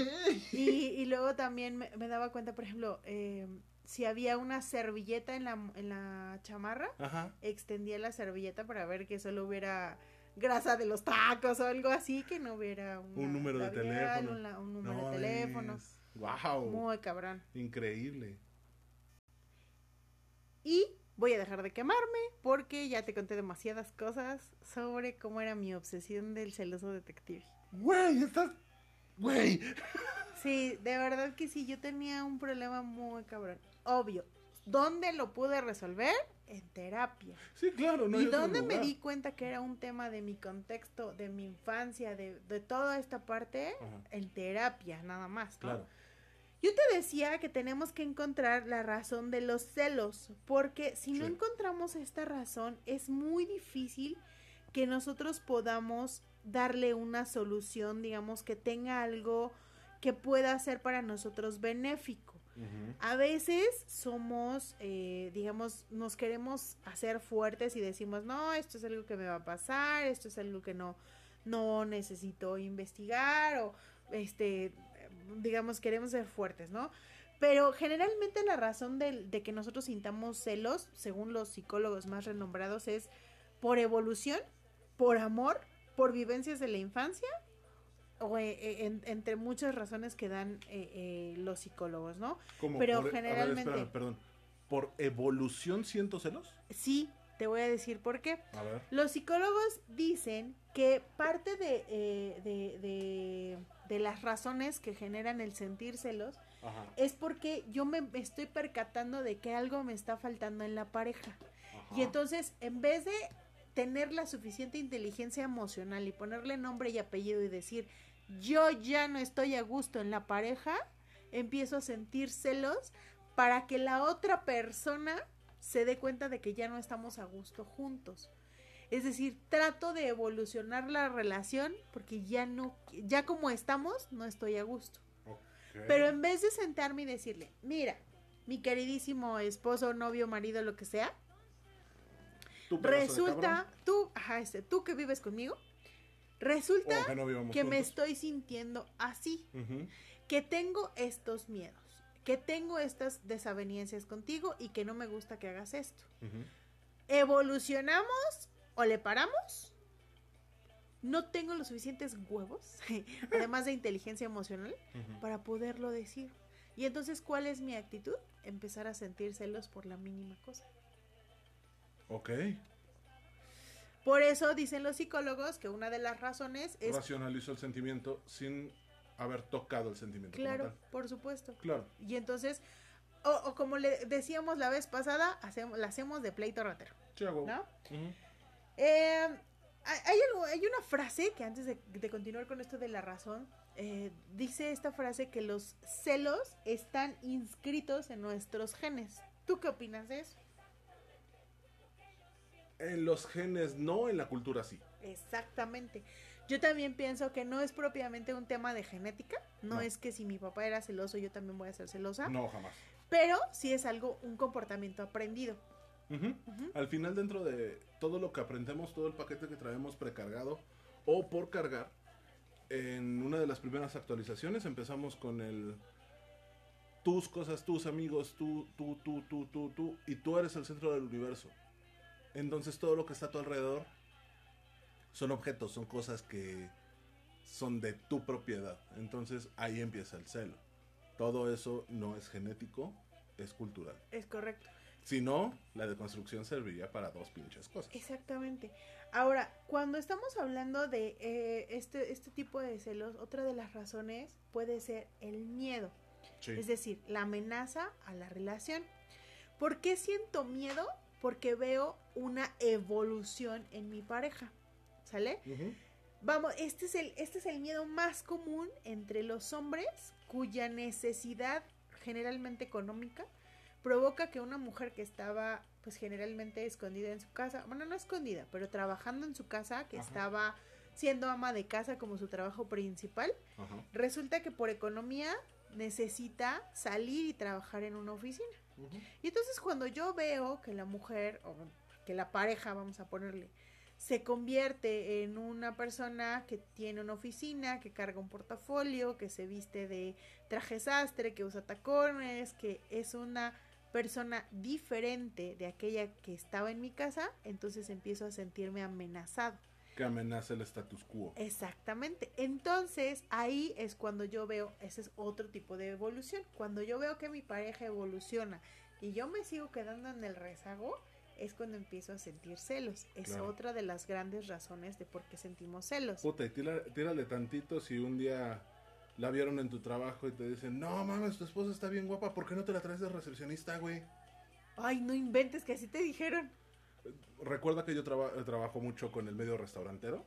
Y, y luego también me, me daba cuenta, por ejemplo, eh, si había una servilleta en la, en la chamarra, Ajá. extendía la servilleta para ver que solo hubiera grasa de los tacos o algo así, que no hubiera una Un número de teléfono. una- un número No de teléfono. Wow. Muy cabrón. Increíble. Y voy a dejar de quemarme porque ya te conté demasiadas cosas sobre cómo era mi obsesión del celoso detective. Güey, estás. Güey. Sí, de verdad que sí, yo tenía un problema muy cabrón. Obvio. ¿Dónde lo pude resolver? En terapia. Sí, claro, no ¿Y dónde me di cuenta que era un tema de mi contexto, de mi infancia, de, de toda esta parte? Ajá, En terapia, nada más. ¿no? claro. Yo te decía que tenemos que encontrar la razón de los celos, porque si no encontramos esta razón, es muy difícil que nosotros podamos darle una solución, digamos, que tenga algo que pueda ser para nosotros benéfico. A veces somos, eh, digamos, nos queremos hacer fuertes y decimos, no, esto es algo que me va a pasar, esto es algo que no, no necesito investigar o, este, digamos, queremos ser fuertes, ¿no? Pero generalmente la razón de, que nosotros sintamos celos, según los psicólogos más renombrados, es por evolución, por amor, por vivencias de la infancia o eh, eh, en- entre muchas razones que dan eh, eh, los psicólogos, ¿no? Como Pero por- a ver, generalmente- espérame, perdón. ¿Por evolución siento celos? Sí, te voy a decir por qué. A ver. Los psicólogos dicen que parte de, de, de- de las razones que generan el sentir celos Ajá. es porque yo me estoy percatando de que algo me está faltando en la pareja. Y entonces, en vez de tener la suficiente inteligencia emocional y ponerle nombre y apellido y decir, yo ya no estoy a gusto en la pareja, empiezo a sentir celos para que la otra persona se dé cuenta de que ya no estamos a gusto juntos. Es decir, trato de evolucionar la relación porque ya no, ya como estamos, no estoy a gusto. Pero en vez de sentarme y decirle, mira, mi queridísimo esposo, novio, marido, lo que sea, de resulta, tú, ajá, este, tú que vives conmigo, resulta cabrón. O que no vivamos que me estoy sintiendo así, que tengo estos miedos, que tengo estas desavenencias contigo y que no me gusta que hagas esto. ¿Evolucionamos o le paramos? No tengo los suficientes huevos, además de inteligencia emocional, para poderlo decir. Y entonces, ¿cuál es mi actitud? Empezar a sentir celos por la mínima cosa. Ok. Por eso dicen los psicólogos que una de las razones es... Racionalizó el sentimiento sin haber tocado el sentimiento. Claro, por supuesto. Claro. Y entonces, o, como le decíamos la vez pasada, hacemos, la hacemos de pleito ratero. ¿No? Eh, hay, hay, una frase que antes de, continuar con esto de la razón, eh, dice esta frase que los celos están inscritos en nuestros genes. ¿Tú qué opinas de eso? En los genes no, en la cultura sí. Exactamente. Yo también pienso que no es propiamente un tema de genética. No, es que si mi papá era celoso, yo también voy a ser celosa. No, jamás. Pero sí es algo, un comportamiento aprendido. Al final, dentro de todo lo que aprendemos, todo el paquete que traemos precargado o por cargar, en una de las primeras actualizaciones empezamos con el tus cosas, tus amigos, tú, tú, tú, tú, tú, tú, y tú eres el centro del universo. Entonces todo lo que está a tu alrededor son objetos, son cosas que son de tu propiedad. Entonces ahí empieza el celo. Todo eso no es genético, es cultural. Es correcto. Si no, la deconstrucción serviría para dos pinches cosas. Exactamente. Ahora, cuando estamos hablando de eh, este, este tipo de celos, otra de las razones puede ser el miedo. Es decir, la amenaza a la relación. ¿Por qué siento miedo? Porque veo una evolución en mi pareja. ¿Sale? Vamos, este es, el, este es el miedo más común entre los hombres cuya necesidad generalmente económica provoca que una mujer que estaba pues generalmente escondida en su casa, bueno, no escondida, pero trabajando en su casa, que estaba siendo ama de casa como su trabajo principal, resulta que por economía necesita salir y trabajar en una oficina. Y entonces cuando yo veo que la mujer, o que la pareja, vamos a ponerle, se convierte en una persona que tiene una oficina, que carga un portafolio, que se viste de traje sastre, que usa tacones, que es una persona diferente de aquella que estaba en mi casa, entonces empiezo a sentirme amenazado. Que amenaza el status quo. Exactamente. Entonces ahí es cuando yo veo, ese es otro tipo de evolución. Cuando yo veo que mi pareja evoluciona y yo me sigo quedando en el rezago, es cuando empiezo a sentir celos. Es otra de las grandes razones de por qué sentimos celos. Puta, y tírale tantito si un día la vieron en tu trabajo y te dicen, no mames, tu esposa está bien guapa, ¿por qué no te la traes de recepcionista, güey? Ay, no inventes que así te dijeron. Recuerda que yo trabajo mucho con el medio restaurantero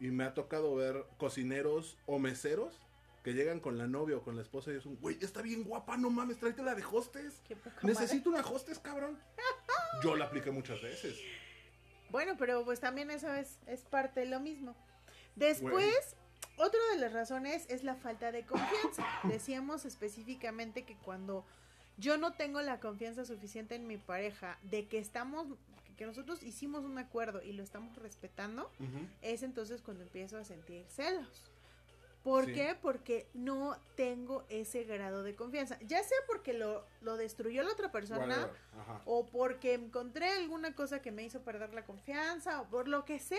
y me ha tocado ver cocineros o meseros que llegan con la novia o con la esposa y es un, güey, está bien guapa, no mames, tráetela de hostes. Necesito una hostes, cabrón. yo la apliqué muchas veces. Bueno, pero pues también eso es, es parte de lo mismo. Después, otra de las razones es la falta de confianza. Decíamos específicamente que cuando yo no tengo la confianza suficiente en mi pareja de que estamos que nosotros hicimos un acuerdo y lo estamos respetando, es entonces cuando empiezo a sentir celos. ¿Por qué? Porque no tengo ese grado de confianza. Ya sea porque lo, lo destruyó la otra persona o porque encontré alguna cosa que me hizo perder la confianza o por lo que sea,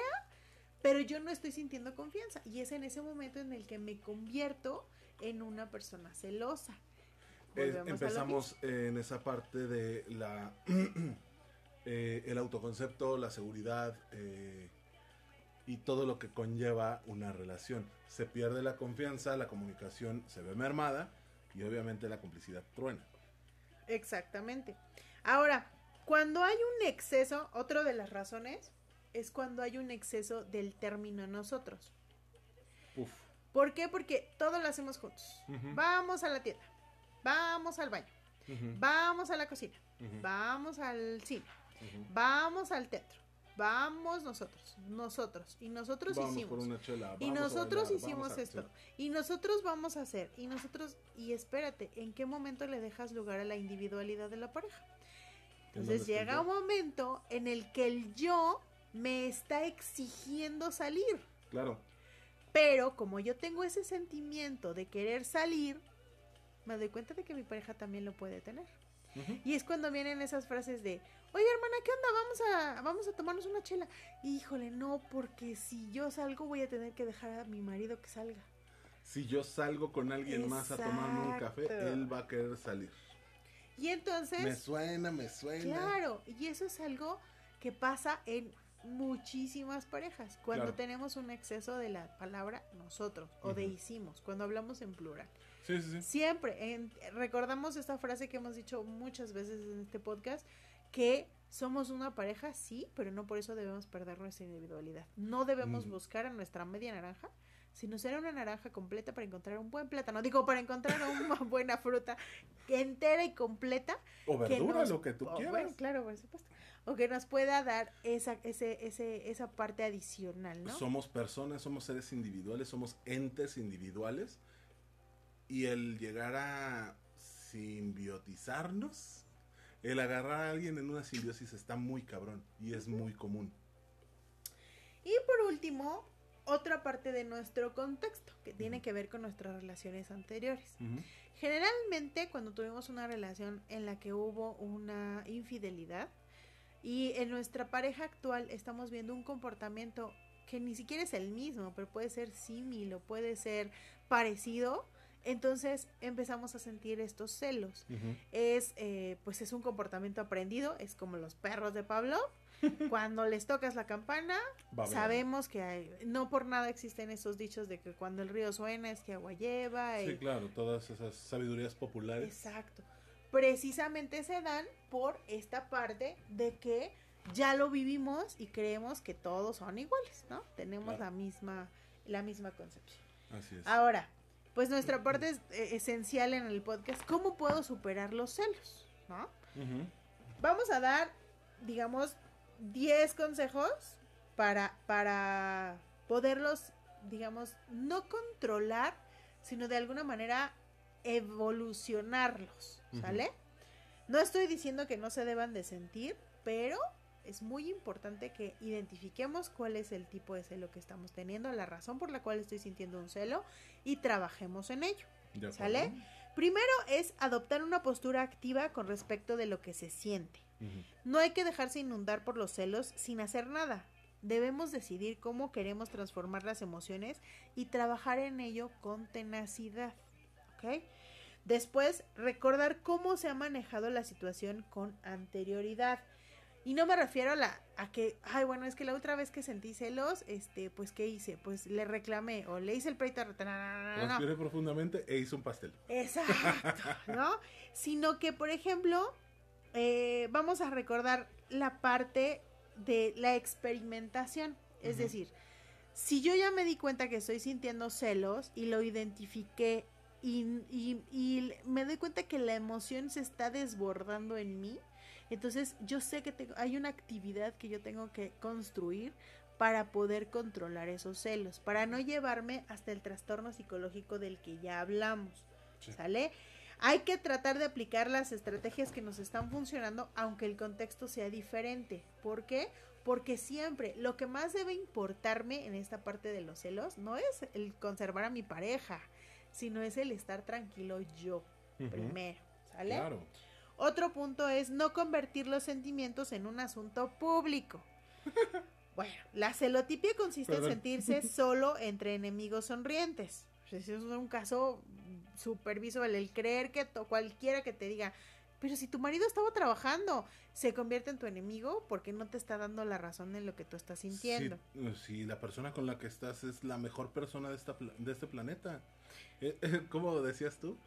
pero yo no estoy sintiendo confianza y es en ese momento en el que me convierto en una persona celosa. empezamos en esa parte de la eh, el autoconcepto, la seguridad eh, y todo lo que conlleva una relación. Se pierde la confianza, la comunicación se ve mermada y obviamente la complicidad truena. Exactamente. Ahora, cuando hay un exceso, otra de las razones es cuando hay un exceso del término nosotros. Uf. ¿Por qué? Porque todo lo hacemos juntos. Vamos a la tienda, vamos al baño, vamos a la cocina, vamos al cine, vamos al teatro, vamos nosotros, nosotros, y nosotros hicimos. y nosotros hicimos esto, y nosotros vamos a hacer, y nosotros, y espérate, ¿en qué momento le dejas lugar a la individualidad de la pareja? Entonces llega un momento en el que el yo me está exigiendo salir. Claro. Pero como yo tengo ese sentimiento de querer salir, me doy cuenta de que mi pareja también lo puede tener. Y es cuando vienen esas frases de, oye hermana, ¿qué onda? Vamos a, vamos a tomarnos una chela. Híjole, no, porque si yo salgo voy a tener que dejar a mi marido que salga. Si yo salgo con alguien más a tomarme un café, él va a querer salir. Y entonces... Me suena, me suena. Claro, y eso es algo que pasa en muchísimas parejas cuando tenemos un exceso de la palabra nosotros o de hicimos, cuando hablamos en plural. Sí, sí, sí. Siempre recordamos esta frase que hemos dicho muchas veces en este podcast, que somos una pareja, sí, pero no por eso debemos perder nuestra individualidad. No debemos buscar a nuestra media naranja, sino ser una naranja completa para encontrar un buen plátano. Digo, para encontrar una buena fruta entera y completa. O verdura, lo que tú quieras. claro, por supuesto o que nos pueda dar esa, ese, ese, esa parte adicional, ¿no? Somos personas, somos seres individuales, somos entes individuales y el llegar a simbiotizarnos, el agarrar a alguien en una simbiosis está muy cabrón y es muy común. Y por último, otra parte de nuestro contexto que tiene que ver con nuestras relaciones anteriores. Generalmente cuando tuvimos una relación en la que hubo una infidelidad, y en nuestra pareja actual estamos viendo un comportamiento que ni siquiera es el mismo, pero puede ser símil o puede ser parecido. Entonces empezamos a sentir estos celos. Es, eh, pues es un comportamiento aprendido, es como los perros de Pablo. cuando les tocas la campana, sabemos que hay, no por nada existen esos dichos de que cuando el río suena es que agua lleva. Sí, claro, todas esas sabidurías populares. Exacto precisamente se dan por esta parte de que ya lo vivimos y creemos que todos son iguales, ¿no? Tenemos la misma la misma concepción. Así es. Ahora, pues nuestra parte es, eh, esencial en el podcast, ¿cómo puedo superar los celos? ¿No? Vamos a dar, digamos, 10 consejos para, para poderlos, digamos, no controlar, sino de alguna manera evolucionarlos, ¿sale? No estoy diciendo que no se deban de sentir, pero es muy importante que identifiquemos cuál es el tipo de celo que estamos teniendo, la razón por la cual estoy sintiendo un celo y trabajemos en ello. ¿Sale? Primero es adoptar una postura activa con respecto de lo que se siente. No hay que dejarse inundar por los celos sin hacer nada. Debemos decidir cómo queremos transformar las emociones y trabajar en ello con tenacidad. ¿Ok? Después, recordar cómo se ha manejado la situación con anterioridad. Y no me refiero a la a que, ay, bueno, es que la otra vez que sentí celos, este, pues ¿qué hice? Pues le reclamé o le hice el pleito, Respiré profundamente e hice un pastel. Exacto, ¿no? Sino que, por ejemplo, eh, vamos a recordar la parte de la experimentación, es decir, si yo ya me di cuenta que estoy sintiendo celos y lo identifiqué y, me doy cuenta que la emoción se está desbordando en mí. Entonces yo sé que tengo, hay una actividad que yo tengo que construir para poder controlar esos celos, para no llevarme hasta el trastorno psicológico del que ya hablamos. ¿Sale? Hay que tratar de aplicar las estrategias que nos están funcionando, aunque el contexto sea diferente. ¿Por qué? Porque siempre lo que más debe importarme en esta parte de los celos no es el conservar a mi pareja, sino es el estar tranquilo yo primero, ¿sale? Claro. Otro punto es no convertir los sentimientos en un asunto público. bueno, la celotipia consiste en sentirse solo entre enemigos sonrientes. Eso es un caso súper visual, el creer que cualquiera que te diga, pero si tu marido estaba trabajando, se convierte en tu enemigo porque no te está dando la razón en lo que tú estás sintiendo. Si, la persona con la que estás es la mejor persona de, esta, de este planeta. Eh, eh, ¿Cómo decías tú?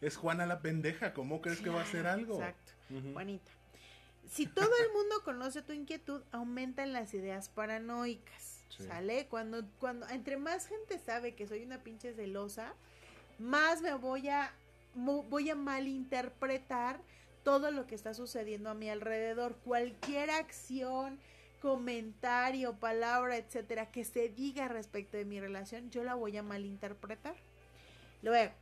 Es Juana la pendeja, ¿cómo crees que va a hacer algo? Exacto, Juanita. Si todo el mundo conoce tu inquietud, aumentan las ideas paranoicas, ¿sale? Cuando, cuando, entre más gente sabe que soy una pinche celosa, más me voy a, voy a malinterpretar todo lo que está sucediendo a mi alrededor. Cualquier acción, comentario, palabra, etcétera, que se diga respecto de mi relación, yo la voy a malinterpretar. Luego,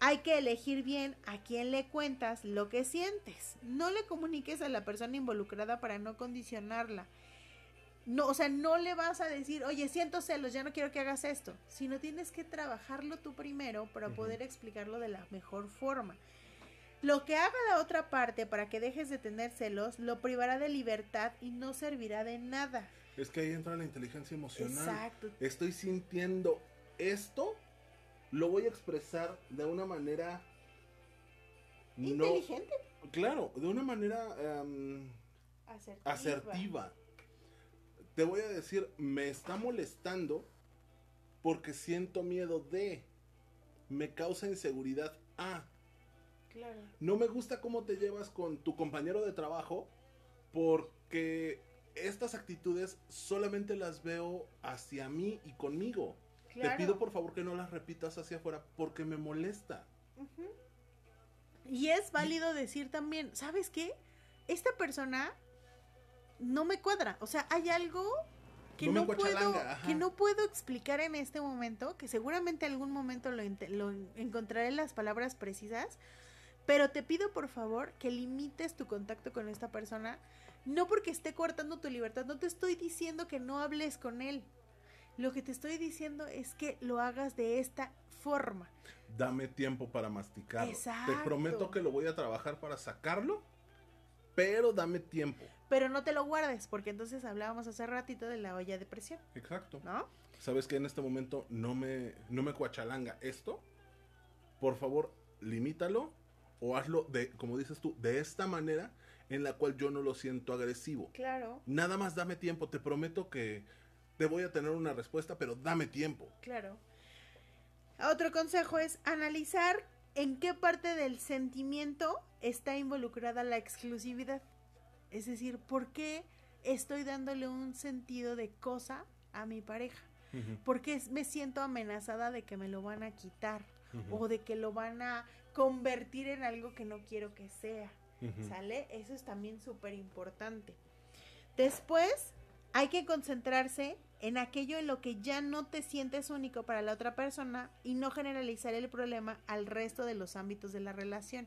hay que elegir bien a quién le cuentas lo que sientes. No le comuniques a la persona involucrada para no condicionarla. No, o sea, no le vas a decir, oye, siento celos, ya no quiero que hagas esto. Sino tienes que trabajarlo tú primero para poder explicarlo de la mejor forma. Lo que haga la otra parte para que dejes de tener celos lo privará de libertad y no servirá de nada. Es que ahí entra la inteligencia emocional. Exacto. Estoy sintiendo esto, lo voy a expresar de una manera no Inteligente. claro, de una manera em, Asertiva. asertiva. Te voy a decir, me está molestando porque siento miedo de, me causa inseguridad a, Claro. no me gusta cómo te llevas con tu compañero de trabajo porque estas actitudes solamente las veo hacia mí y conmigo. Claro. Te pido por favor que no las repitas hacia afuera porque me molesta. Y es válido decir también, ¿sabes qué? Esta persona no me cuadra. O sea, hay algo que No puedo, que no puedo explicar en este momento, que seguramente algún momento lo, lo encontraré en las palabras precisas, pero te pido por favor que limites tu contacto con esta persona, no porque esté cortando tu libertad, no te estoy diciendo que no hables con él. Lo que te estoy diciendo es que lo hagas de esta forma. Dame tiempo para masticarlo. Te Exacto. prometo que lo voy a trabajar para sacarlo, pero dame tiempo. Pero no te lo guardes, porque entonces hablábamos hace ratito de la olla de presión, Exacto. ¿no? Sabes que en este momento no me, no me cuachalanga esto. Por favor, limítalo o hazlo de, como dices tú, de esta manera en la cual yo no lo siento agresivo. Claro, Nada más dame tiempo, te prometo que te voy a tener una respuesta, pero dame tiempo. claro. Otro consejo es analizar en qué parte del sentimiento está involucrada la exclusividad. Es decir, ¿por qué estoy dándole un sentido de cosa a mi pareja? ¿Por qué me siento amenazada de que me lo van a quitar? O de que lo van a convertir en algo que no quiero que sea. ¿Sale? Eso es también súper importante. Después, hay que concentrarse en aquello en lo que ya no te sientes único para la otra persona y no generalizar el problema al resto de los ámbitos de la relación.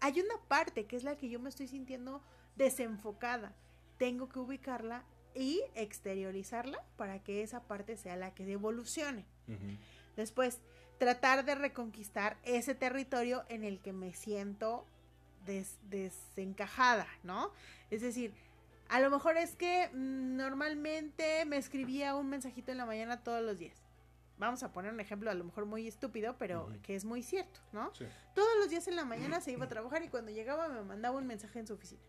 Hay una parte que es la que yo me estoy sintiendo desenfocada. Tengo que ubicarla y exteriorizarla para que esa parte sea la que evolucione. Ujú. Después, tratar de reconquistar ese territorio en el que me siento des- desencajada, ¿no? Es decir, a lo mejor es que mm, normalmente me escribía un mensajito en la mañana todos los días. Vamos a poner un ejemplo a lo mejor muy estúpido, pero que es muy cierto, ¿no? Sí. Todos los días en la mañana se iba a trabajar y cuando llegaba me mandaba un mensaje en su oficina.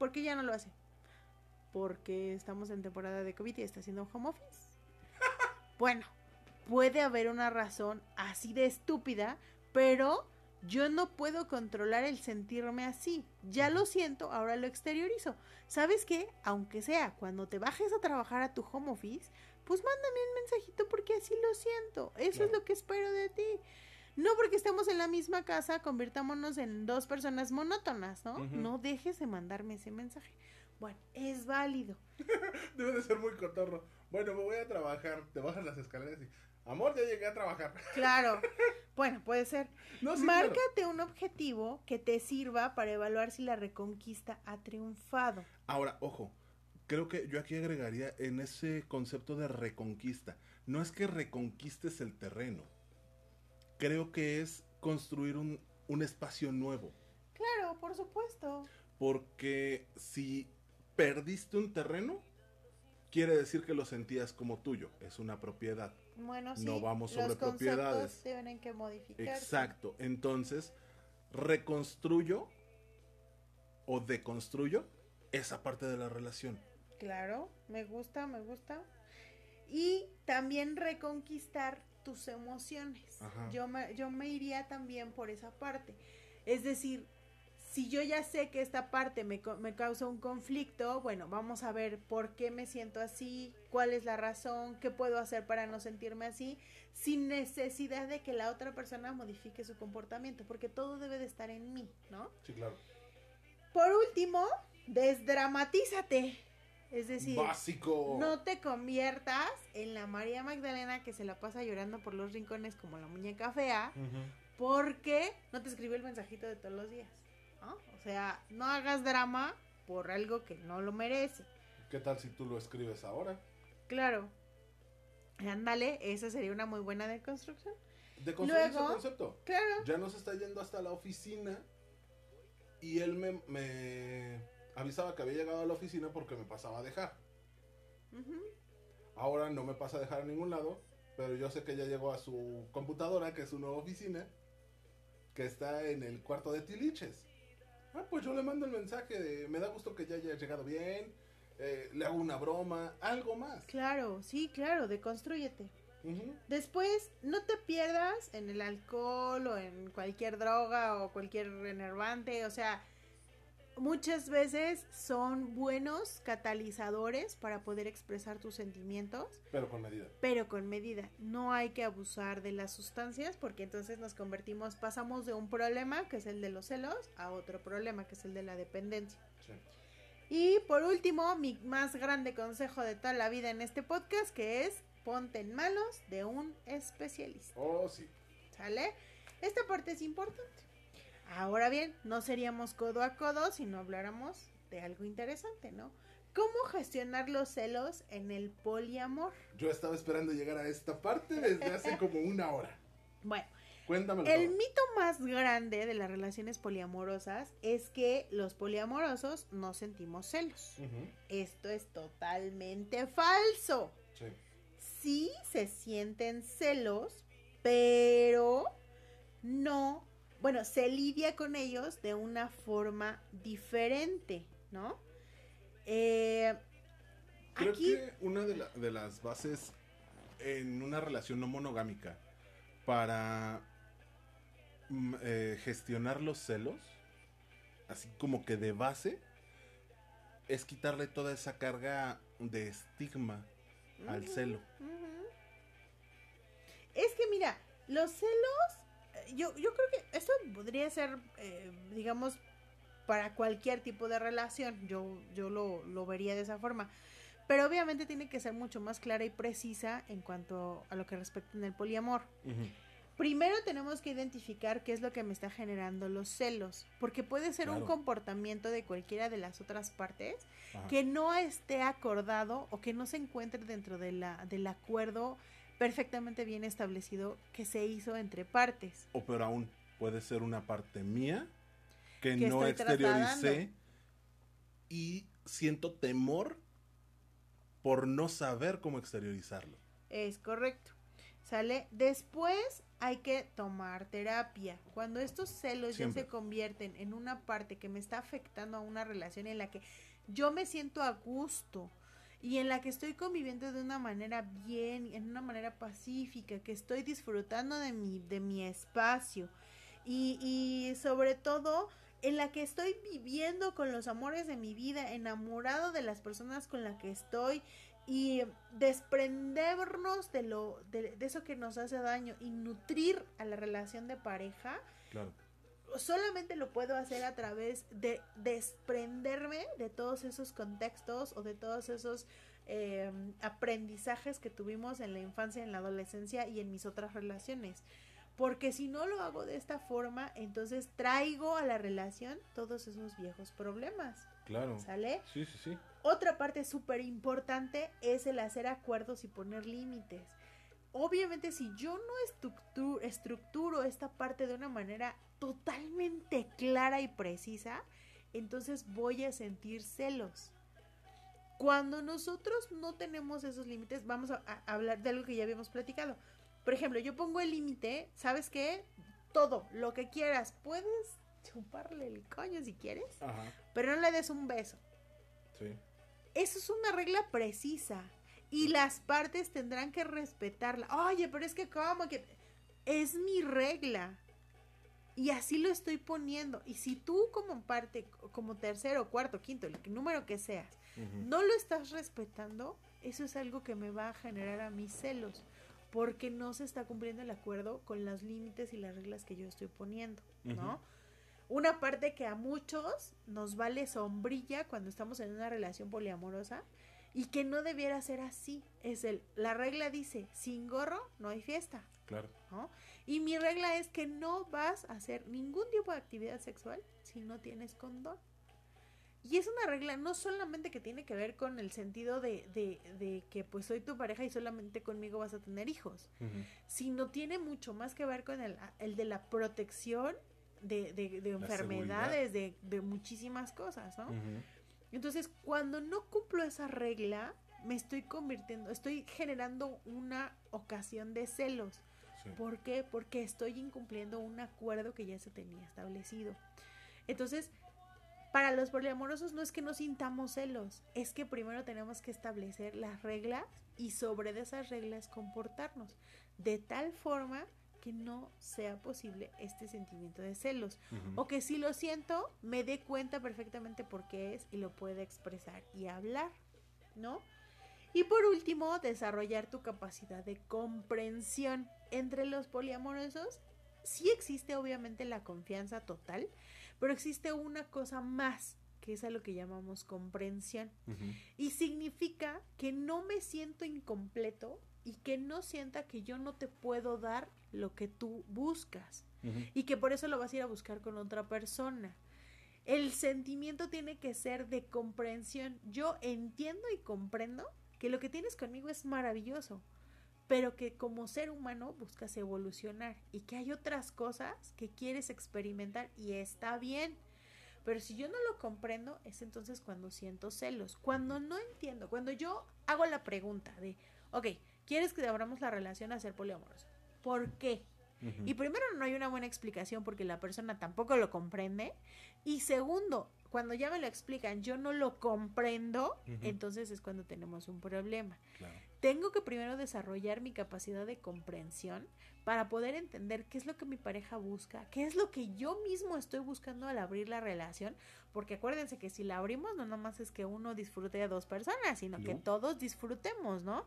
¿Por qué ya no lo hace? Porque estamos en temporada de COVID y está haciendo home office. Bueno, puede haber una razón así de estúpida, pero yo no puedo controlar el sentirme así. Ya lo siento, ahora lo exteriorizo. ¿Sabes qué? Aunque sea cuando te bajes a trabajar a tu home office, pues mándame un mensajito porque así lo siento. Eso es lo que espero de ti. No porque estemos en la misma casa, convirtámonos en dos personas monótonas, ¿no? No dejes de mandarme ese mensaje. Bueno, es válido. Debe de ser muy cotorro. Bueno, me voy a trabajar. Te bajas las escaleras y. Amor, ya llegué a trabajar. Claro. bueno, puede ser. No, sí, Márcate claro. un objetivo que te sirva para evaluar si la reconquista ha triunfado. Ahora, ojo. Creo que yo aquí agregaría en ese concepto de reconquista. No es que reconquistes el terreno. Creo que es construir un, un espacio nuevo. Claro, por supuesto. Porque si perdiste un terreno, quiere decir que lo sentías como tuyo. Es una propiedad. Bueno, sí. No vamos los sobre conceptos propiedades. Tienen que modificarse. Exacto. Entonces, reconstruyo o deconstruyo esa parte de la relación. Claro, me gusta, me gusta. Y también reconquistar tus emociones. Ajá. Yo me, yo me iría también por esa parte. Es decir, si yo ya sé que esta parte me, me causa un conflicto, bueno, vamos a ver por qué me siento así, cuál es la razón, qué puedo hacer para no sentirme así, sin necesidad de que la otra persona modifique su comportamiento, porque todo debe de estar en mí, ¿no? Sí, claro. Por último, desdramatízate. Es decir, Básico. no te conviertas en la María Magdalena que se la pasa llorando por los rincones como la muñeca fea, porque no te escribió el mensajito de todos los días. ¿no? O sea, no hagas drama por algo que no lo merece. ¿Qué tal si tú lo escribes ahora? Claro. Ándale, esa sería una muy buena deconstrucción. De construir ese Luego- concepto. Claro. Ya no se está yendo hasta la oficina Y él me, me avisaba que había llegado a la oficina porque me pasaba a dejar. Ahora no me pasa a dejar a ningún lado, pero yo sé que ya llegó a su computadora, que es su nueva oficina, que está en el cuarto de Tiliches. Ah, pues yo le mando el mensaje de, me da gusto que ya haya llegado bien, eh, le hago una broma, algo más. Claro, sí, claro, deconstrúyete. Después, no te pierdas en el alcohol o en cualquier droga o cualquier enervante, o sea, muchas veces son buenos catalizadores para poder expresar tus sentimientos. Pero con medida. Pero con medida. No hay que abusar de las sustancias porque entonces nos convertimos, pasamos de un problema, que es el de los celos, a otro problema, que es el de la dependencia. Sí. Y por último, mi más grande consejo de toda la vida en este podcast, que es ponte en manos de un especialista. Oh, sí. ¿Sale? Esta parte es importante. Ahora bien, no seríamos codo a codo si no habláramos de algo interesante, ¿no? ¿Cómo gestionar los celos en el poliamor? Yo estaba esperando llegar a esta parte desde hace como una hora. Bueno, Cuéntame. El mito más grande de las relaciones poliamorosas es que los poliamorosos no sentimos celos. Esto es totalmente falso. Sí. sí se sienten celos, pero no bueno, se lidia con ellos de una forma diferente, ¿no? Eh, Creo que una de, las bases en una relación no monogámica para mm, eh, gestionar los celos, así como que de base, es quitarle toda esa carga de estigma al celo. Es que mira, los celos yo, yo creo que esto podría ser, eh, digamos, para cualquier tipo de relación. Yo, yo lo, lo vería de esa forma. Pero obviamente tiene que ser mucho más clara y precisa en cuanto a lo que respecta en el poliamor. Primero tenemos que identificar qué es lo que me está generando los celos, porque puede ser un comportamiento de cualquiera de las otras partes que no esté acordado o que no se encuentre dentro de la, del acuerdo perfectamente bien establecido que se hizo entre partes. O pero aún puede ser una parte mía que, no exterioricé y siento temor por no saber cómo exteriorizarlo. Es correcto. ¿Sale? Después hay que tomar terapia. Cuando estos celos ya se convierten en una parte que me está afectando a una relación en la que yo me siento a gusto, y en la que estoy conviviendo de una manera bien, en una manera pacífica, que estoy disfrutando de mi, de mi espacio. Y, y sobre todo en la que estoy viviendo con los amores de mi vida, enamorado de las personas con las que estoy y desprendernos de lo de, de, eso que nos hace daño y nutrir a la relación de pareja claro solamente lo puedo hacer a través de desprenderme de todos esos contextos o de todos esos em, aprendizajes que tuvimos en la infancia, en la adolescencia y en mis otras relaciones. Porque si no lo hago de esta forma, entonces traigo a la relación todos esos viejos problemas. Claro. ¿Sale? Sí, sí, sí. Otra parte súper importante es el hacer acuerdos y poner límites obviamente si yo no estructuro, esta parte de una manera totalmente clara y precisa, entonces voy a sentir celos. Cuando nosotros no tenemos esos límites, vamos a, hablar de algo que ya habíamos platicado. Por ejemplo, yo pongo el límite, ¿sabes qué? Todo, lo que quieras. Puedes chuparle el coño si quieres, pero no le des un beso. Sí. Eso es una regla precisa y las partes tendrán que respetarla. Oye, pero es que como que es mi regla. Y así lo estoy poniendo. Y si tú como parte, como tercero, cuarto, quinto, el número que seas, no lo estás respetando, eso es algo que me va a generar a mis celos. Porque no se está cumpliendo el acuerdo con los límites y las reglas que yo estoy poniendo, ¿no? Una parte que a muchos nos vale sombrilla cuando estamos en una relación poliamorosa y que no debiera ser así. Es el, la regla dice, sin gorro no hay fiesta. Claro. Y mi regla es que no vas a hacer ningún tipo de actividad sexual si no tienes condón. Y es una regla no solamente que tiene que ver con el sentido de, de, de que pues soy tu pareja y solamente conmigo vas a tener hijos, sino tiene mucho más que ver con el, el de la protección de, de, de enfermedades, de, de, muchísimas cosas, ¿no? Entonces, cuando no cumplo esa regla, me estoy convirtiendo, estoy generando una ocasión de celos. ¿Por qué? Porque estoy incumpliendo un acuerdo que ya se tenía establecido. Entonces, para los poliamorosos no es que no sintamos celos, es que primero tenemos que establecer las reglas y sobre esas reglas comportarnos de tal forma que no sea posible este sentimiento de celos o que si lo siento me dé cuenta perfectamente por qué es y lo pueda expresar y hablar, ¿no? Y por último, desarrollar tu capacidad de comprensión entre los poliamorosos. Sí existe obviamente la confianza total, pero existe una cosa más, que es a lo que llamamos comprensión. Y significa que no me siento incompleto y que no sienta que yo no te puedo dar lo que tú buscas. Y que por eso lo vas a ir a buscar con otra persona. El sentimiento tiene que ser de comprensión. Yo entiendo y comprendo que lo que tienes conmigo es maravilloso, pero que como ser humano buscas evolucionar y que hay otras cosas que quieres experimentar y está bien. Pero si yo no lo comprendo, es entonces cuando siento celos, cuando no entiendo, cuando yo hago la pregunta de, ok, ¿quieres que abramos la relación a ser poliamoroso? ¿Por qué? Y primero no hay una buena explicación porque la persona tampoco lo comprende. Y segundo, cuando ya me lo explican, yo no lo comprendo, entonces es cuando tenemos un problema. Claro tengo que primero desarrollar mi capacidad de comprensión para poder entender qué es lo que mi pareja busca, qué es lo que yo mismo estoy buscando al abrir la relación, porque acuérdense que si la abrimos no nomás es que uno disfrute a dos personas, sino que todos disfrutemos, ¿no?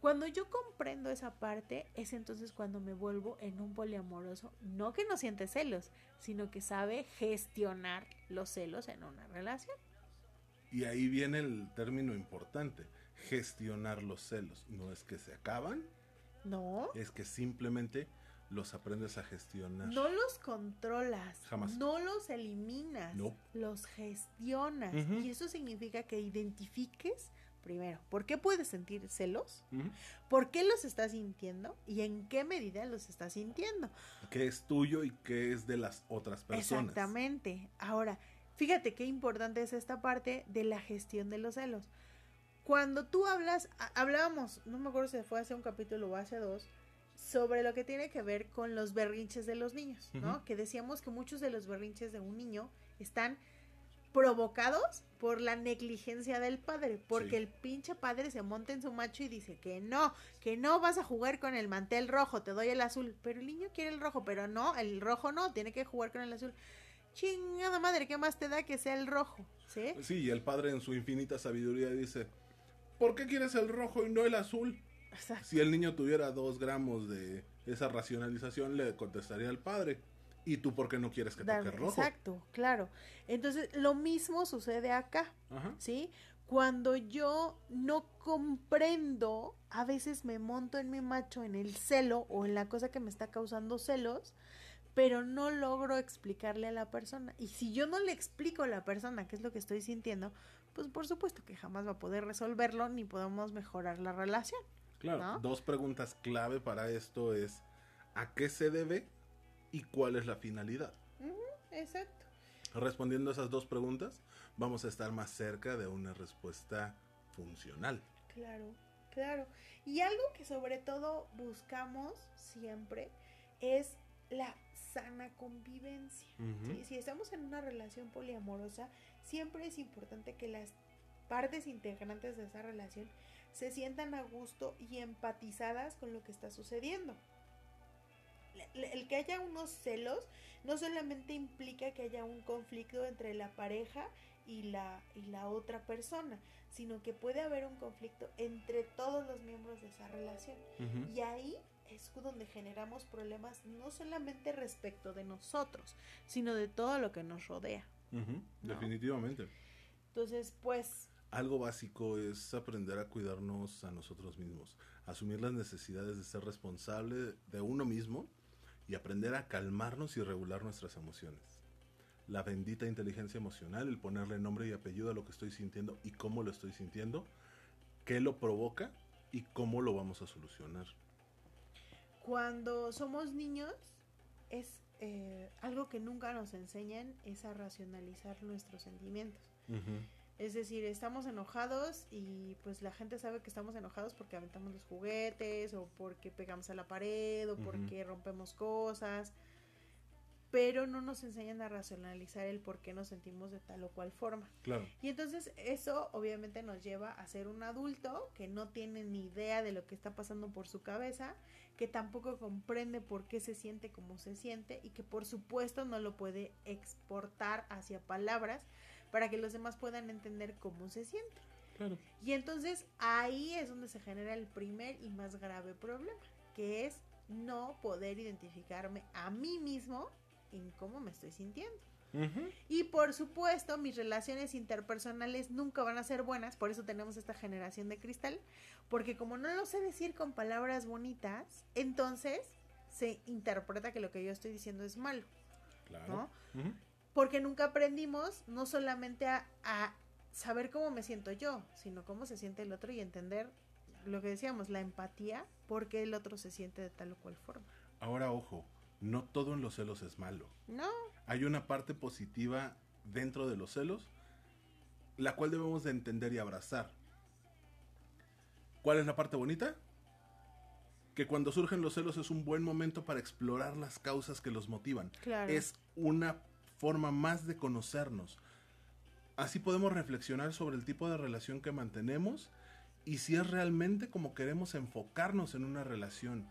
Cuando yo comprendo esa parte, es entonces cuando me vuelvo en un poliamoroso, no que no siente celos, sino que sabe gestionar los celos en una relación. Y ahí viene el término importante gestionar los celos. No es que se acaban. No. Es que simplemente los aprendes a gestionar. No los controlas. Jamás. No los eliminas. No. Los gestionas. Y eso significa que identifiques primero, ¿por qué puedes sentir celos? ¿Por qué los estás sintiendo? ¿Y en qué medida los estás sintiendo? ¿Qué es tuyo y qué es de las otras personas? Exactamente. Ahora, fíjate qué importante es esta parte de la gestión de los celos cuando tú hablas, hablábamos, no me acuerdo si fue hace un capítulo o hace dos, sobre lo que tiene que ver con los berrinches de los niños, ¿no? Que decíamos que muchos de los berrinches de un niño están provocados por la negligencia del padre, porque el pinche padre se monta en su macho y dice que no, que no vas a jugar con el mantel rojo, te doy el azul, pero el niño quiere el rojo, pero no, el rojo no, tiene que jugar con el azul. Chingada madre, ¿qué más te da que sea el rojo? Sí, sí y el padre en su infinita sabiduría dice, ¿por qué quieres el rojo y no el azul? Si el niño tuviera dos gramos de esa racionalización, le contestaría al padre. ¿Y tú por qué no quieres que toque rojo? Exacto, claro. Entonces, lo mismo sucede acá, ¿sí? Cuando yo no comprendo, a veces me monto en mi macho en el celo o en la cosa que me está causando celos, pero no logro explicarle a la persona. Y si yo no le explico a la persona qué es lo que estoy sintiendo, pues por supuesto que jamás va a poder resolverlo ni podemos mejorar la relación. Claro, dos preguntas clave para esto es ¿a qué se debe y cuál es la finalidad? exacto. Respondiendo a esas dos preguntas, vamos a estar más cerca de una respuesta funcional. Claro, claro. Y algo que sobre todo buscamos siempre es la sana convivencia. Si estamos en una relación poliamorosa, siempre es importante que las partes integrantes de esa relación se sientan a gusto y empatizadas con lo que está sucediendo. El que haya unos celos no solamente implica que haya un conflicto entre la pareja y la, y la otra persona, sino que puede haber un conflicto entre todos los miembros de esa relación. Y ahí es donde generamos problemas no solamente respecto de nosotros, sino de todo lo que nos rodea. Definitivamente. Entonces, pues... Algo básico es aprender a cuidarnos a nosotros mismos, asumir las necesidades de ser responsable de uno mismo y aprender a calmarnos y regular nuestras emociones. La bendita inteligencia emocional, el ponerle nombre y apellido a lo que estoy sintiendo y cómo lo estoy sintiendo, qué lo provoca y cómo lo vamos a solucionar cuando somos niños es eh, algo que nunca nos enseñan es a racionalizar nuestros sentimientos. Es decir, estamos enojados y pues la gente sabe que estamos enojados porque aventamos los juguetes o porque pegamos a la pared o porque rompemos cosas, pero no nos enseñan a racionalizar el por qué nos sentimos de tal o cual forma. Claro. Y entonces eso obviamente nos lleva a ser un adulto que no tiene ni idea de lo que está pasando por su cabeza, que tampoco comprende por qué se siente como se siente y que por supuesto no lo puede exportar hacia palabras para que los demás puedan entender cómo se siente. Y entonces ahí es donde se genera el primer y más grave problema, que es no poder identificarme a mí mismo en cómo me estoy sintiendo. Y por supuesto, mis relaciones interpersonales nunca van a ser buenas, por eso tenemos esta generación de cristal, porque como no lo sé decir con palabras bonitas, entonces se interpreta que lo que yo estoy diciendo es malo. Claro porque nunca aprendimos no solamente a, saber cómo me siento yo, sino cómo se siente el otro y entender lo que decíamos, la empatía, porque el otro se siente de tal o cual forma. Ahora, ojo, no todo en los celos es malo. No. Hay una parte positiva dentro de los celos, la cual debemos de entender y abrazar. ¿Cuál es la parte bonita? Que cuando surgen los celos es un buen momento para explorar las causas que los motivan. Claro. Es una forma más de conocernos. Así podemos reflexionar sobre el tipo de relación que mantenemos y si es realmente como queremos enfocarnos en una relación.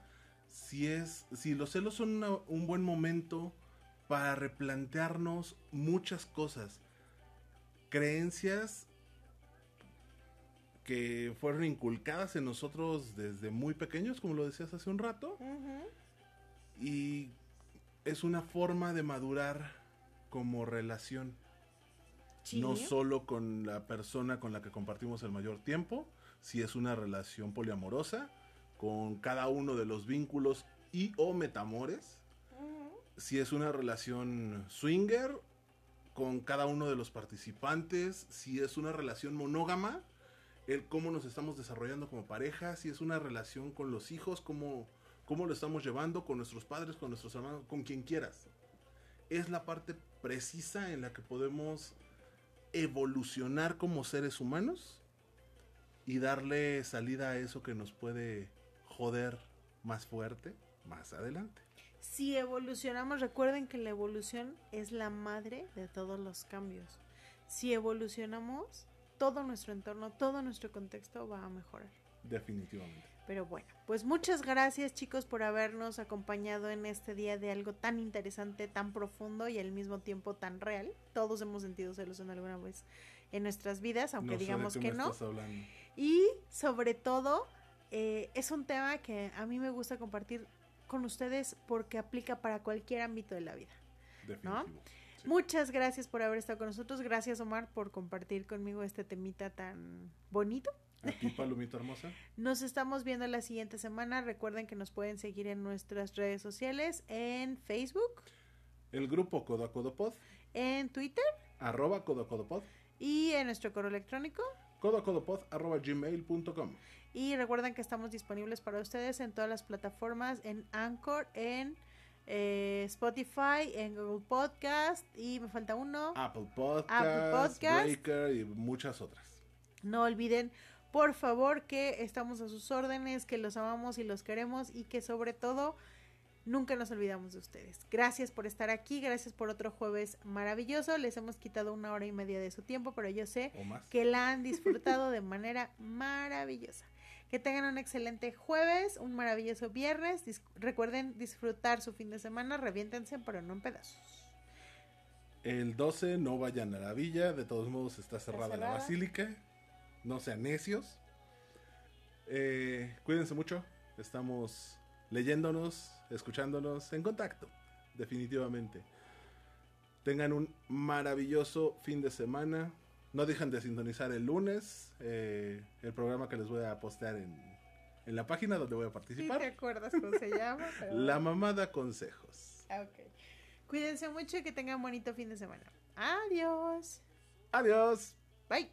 Si es si los celos son un buen momento para replantearnos muchas cosas, creencias que fueron inculcadas en nosotros desde muy pequeños, como lo decías hace un rato. Y es una forma de madurar como relación. No solo con la persona con la que compartimos el mayor tiempo, si es una relación poliamorosa, con cada uno de los vínculos y o metamores, si es una relación swinger, con cada uno de los participantes, si es una relación monógama, el cómo nos estamos desarrollando como pareja, si es una relación con los hijos, cómo, cómo lo estamos llevando con nuestros padres, con nuestros hermanos, con quien quieras. Es la parte precisa en la que podemos evolucionar como seres humanos y darle salida a eso que nos puede joder más fuerte más adelante. Si evolucionamos, recuerden que la evolución es la madre de todos los cambios. Si evolucionamos, todo nuestro entorno, todo nuestro contexto va a mejorar. Definitivamente. Pero bueno, pues muchas gracias chicos por habernos acompañado en este día de algo tan interesante, tan profundo y al mismo tiempo tan real. Todos hemos sentido celos en alguna vez en nuestras vidas, aunque digamos que no. Y sobre todo, eh, es un tema que a mí me gusta compartir con ustedes porque aplica para cualquier ámbito de la vida. ¿no? Muchas gracias por haber estado con nosotros. Gracias, Omar, por compartir conmigo este temita tan bonito. Aquí, Palomita Hermosa. Nos estamos viendo la siguiente semana. Recuerden que nos pueden seguir en nuestras redes sociales, en Facebook. El grupo Codacodopod. En Twitter. Arroba Codacodopod. Y en nuestro correo electrónico. Codacodopod arroba gmail.com. Y recuerden que estamos disponibles para ustedes en todas las plataformas, en Anchor, en eh, Spotify, en Google Podcast y me falta uno. Apple Podcast, Apple Podcast. Breaker y muchas otras. No olviden por favor, que estamos a sus órdenes, que los amamos y los queremos y que sobre todo nunca nos olvidamos de ustedes. Gracias por estar aquí, gracias por otro jueves maravilloso. Les hemos quitado una hora y media de su tiempo, pero yo sé que la han disfrutado de manera maravillosa. Que tengan un excelente jueves, un maravilloso viernes. recuerden disfrutar su fin de semana, reviéntense, pero no en pedazos. El 12 no vayan a la villa, de todos modos está cerrada. la basílica no sean necios. Eh, cuídense mucho. Estamos leyéndonos, escuchándonos, en contacto, definitivamente. Tengan un maravilloso fin de semana. No dejen de sintonizar el lunes eh, el programa que les voy a postear en, en la página donde voy a participar. Sí, ¿Te acuerdas cómo se llama? La mamada consejos. Ah, ok. Cuídense mucho y que tengan bonito fin de semana. Adiós. Adiós. Bye.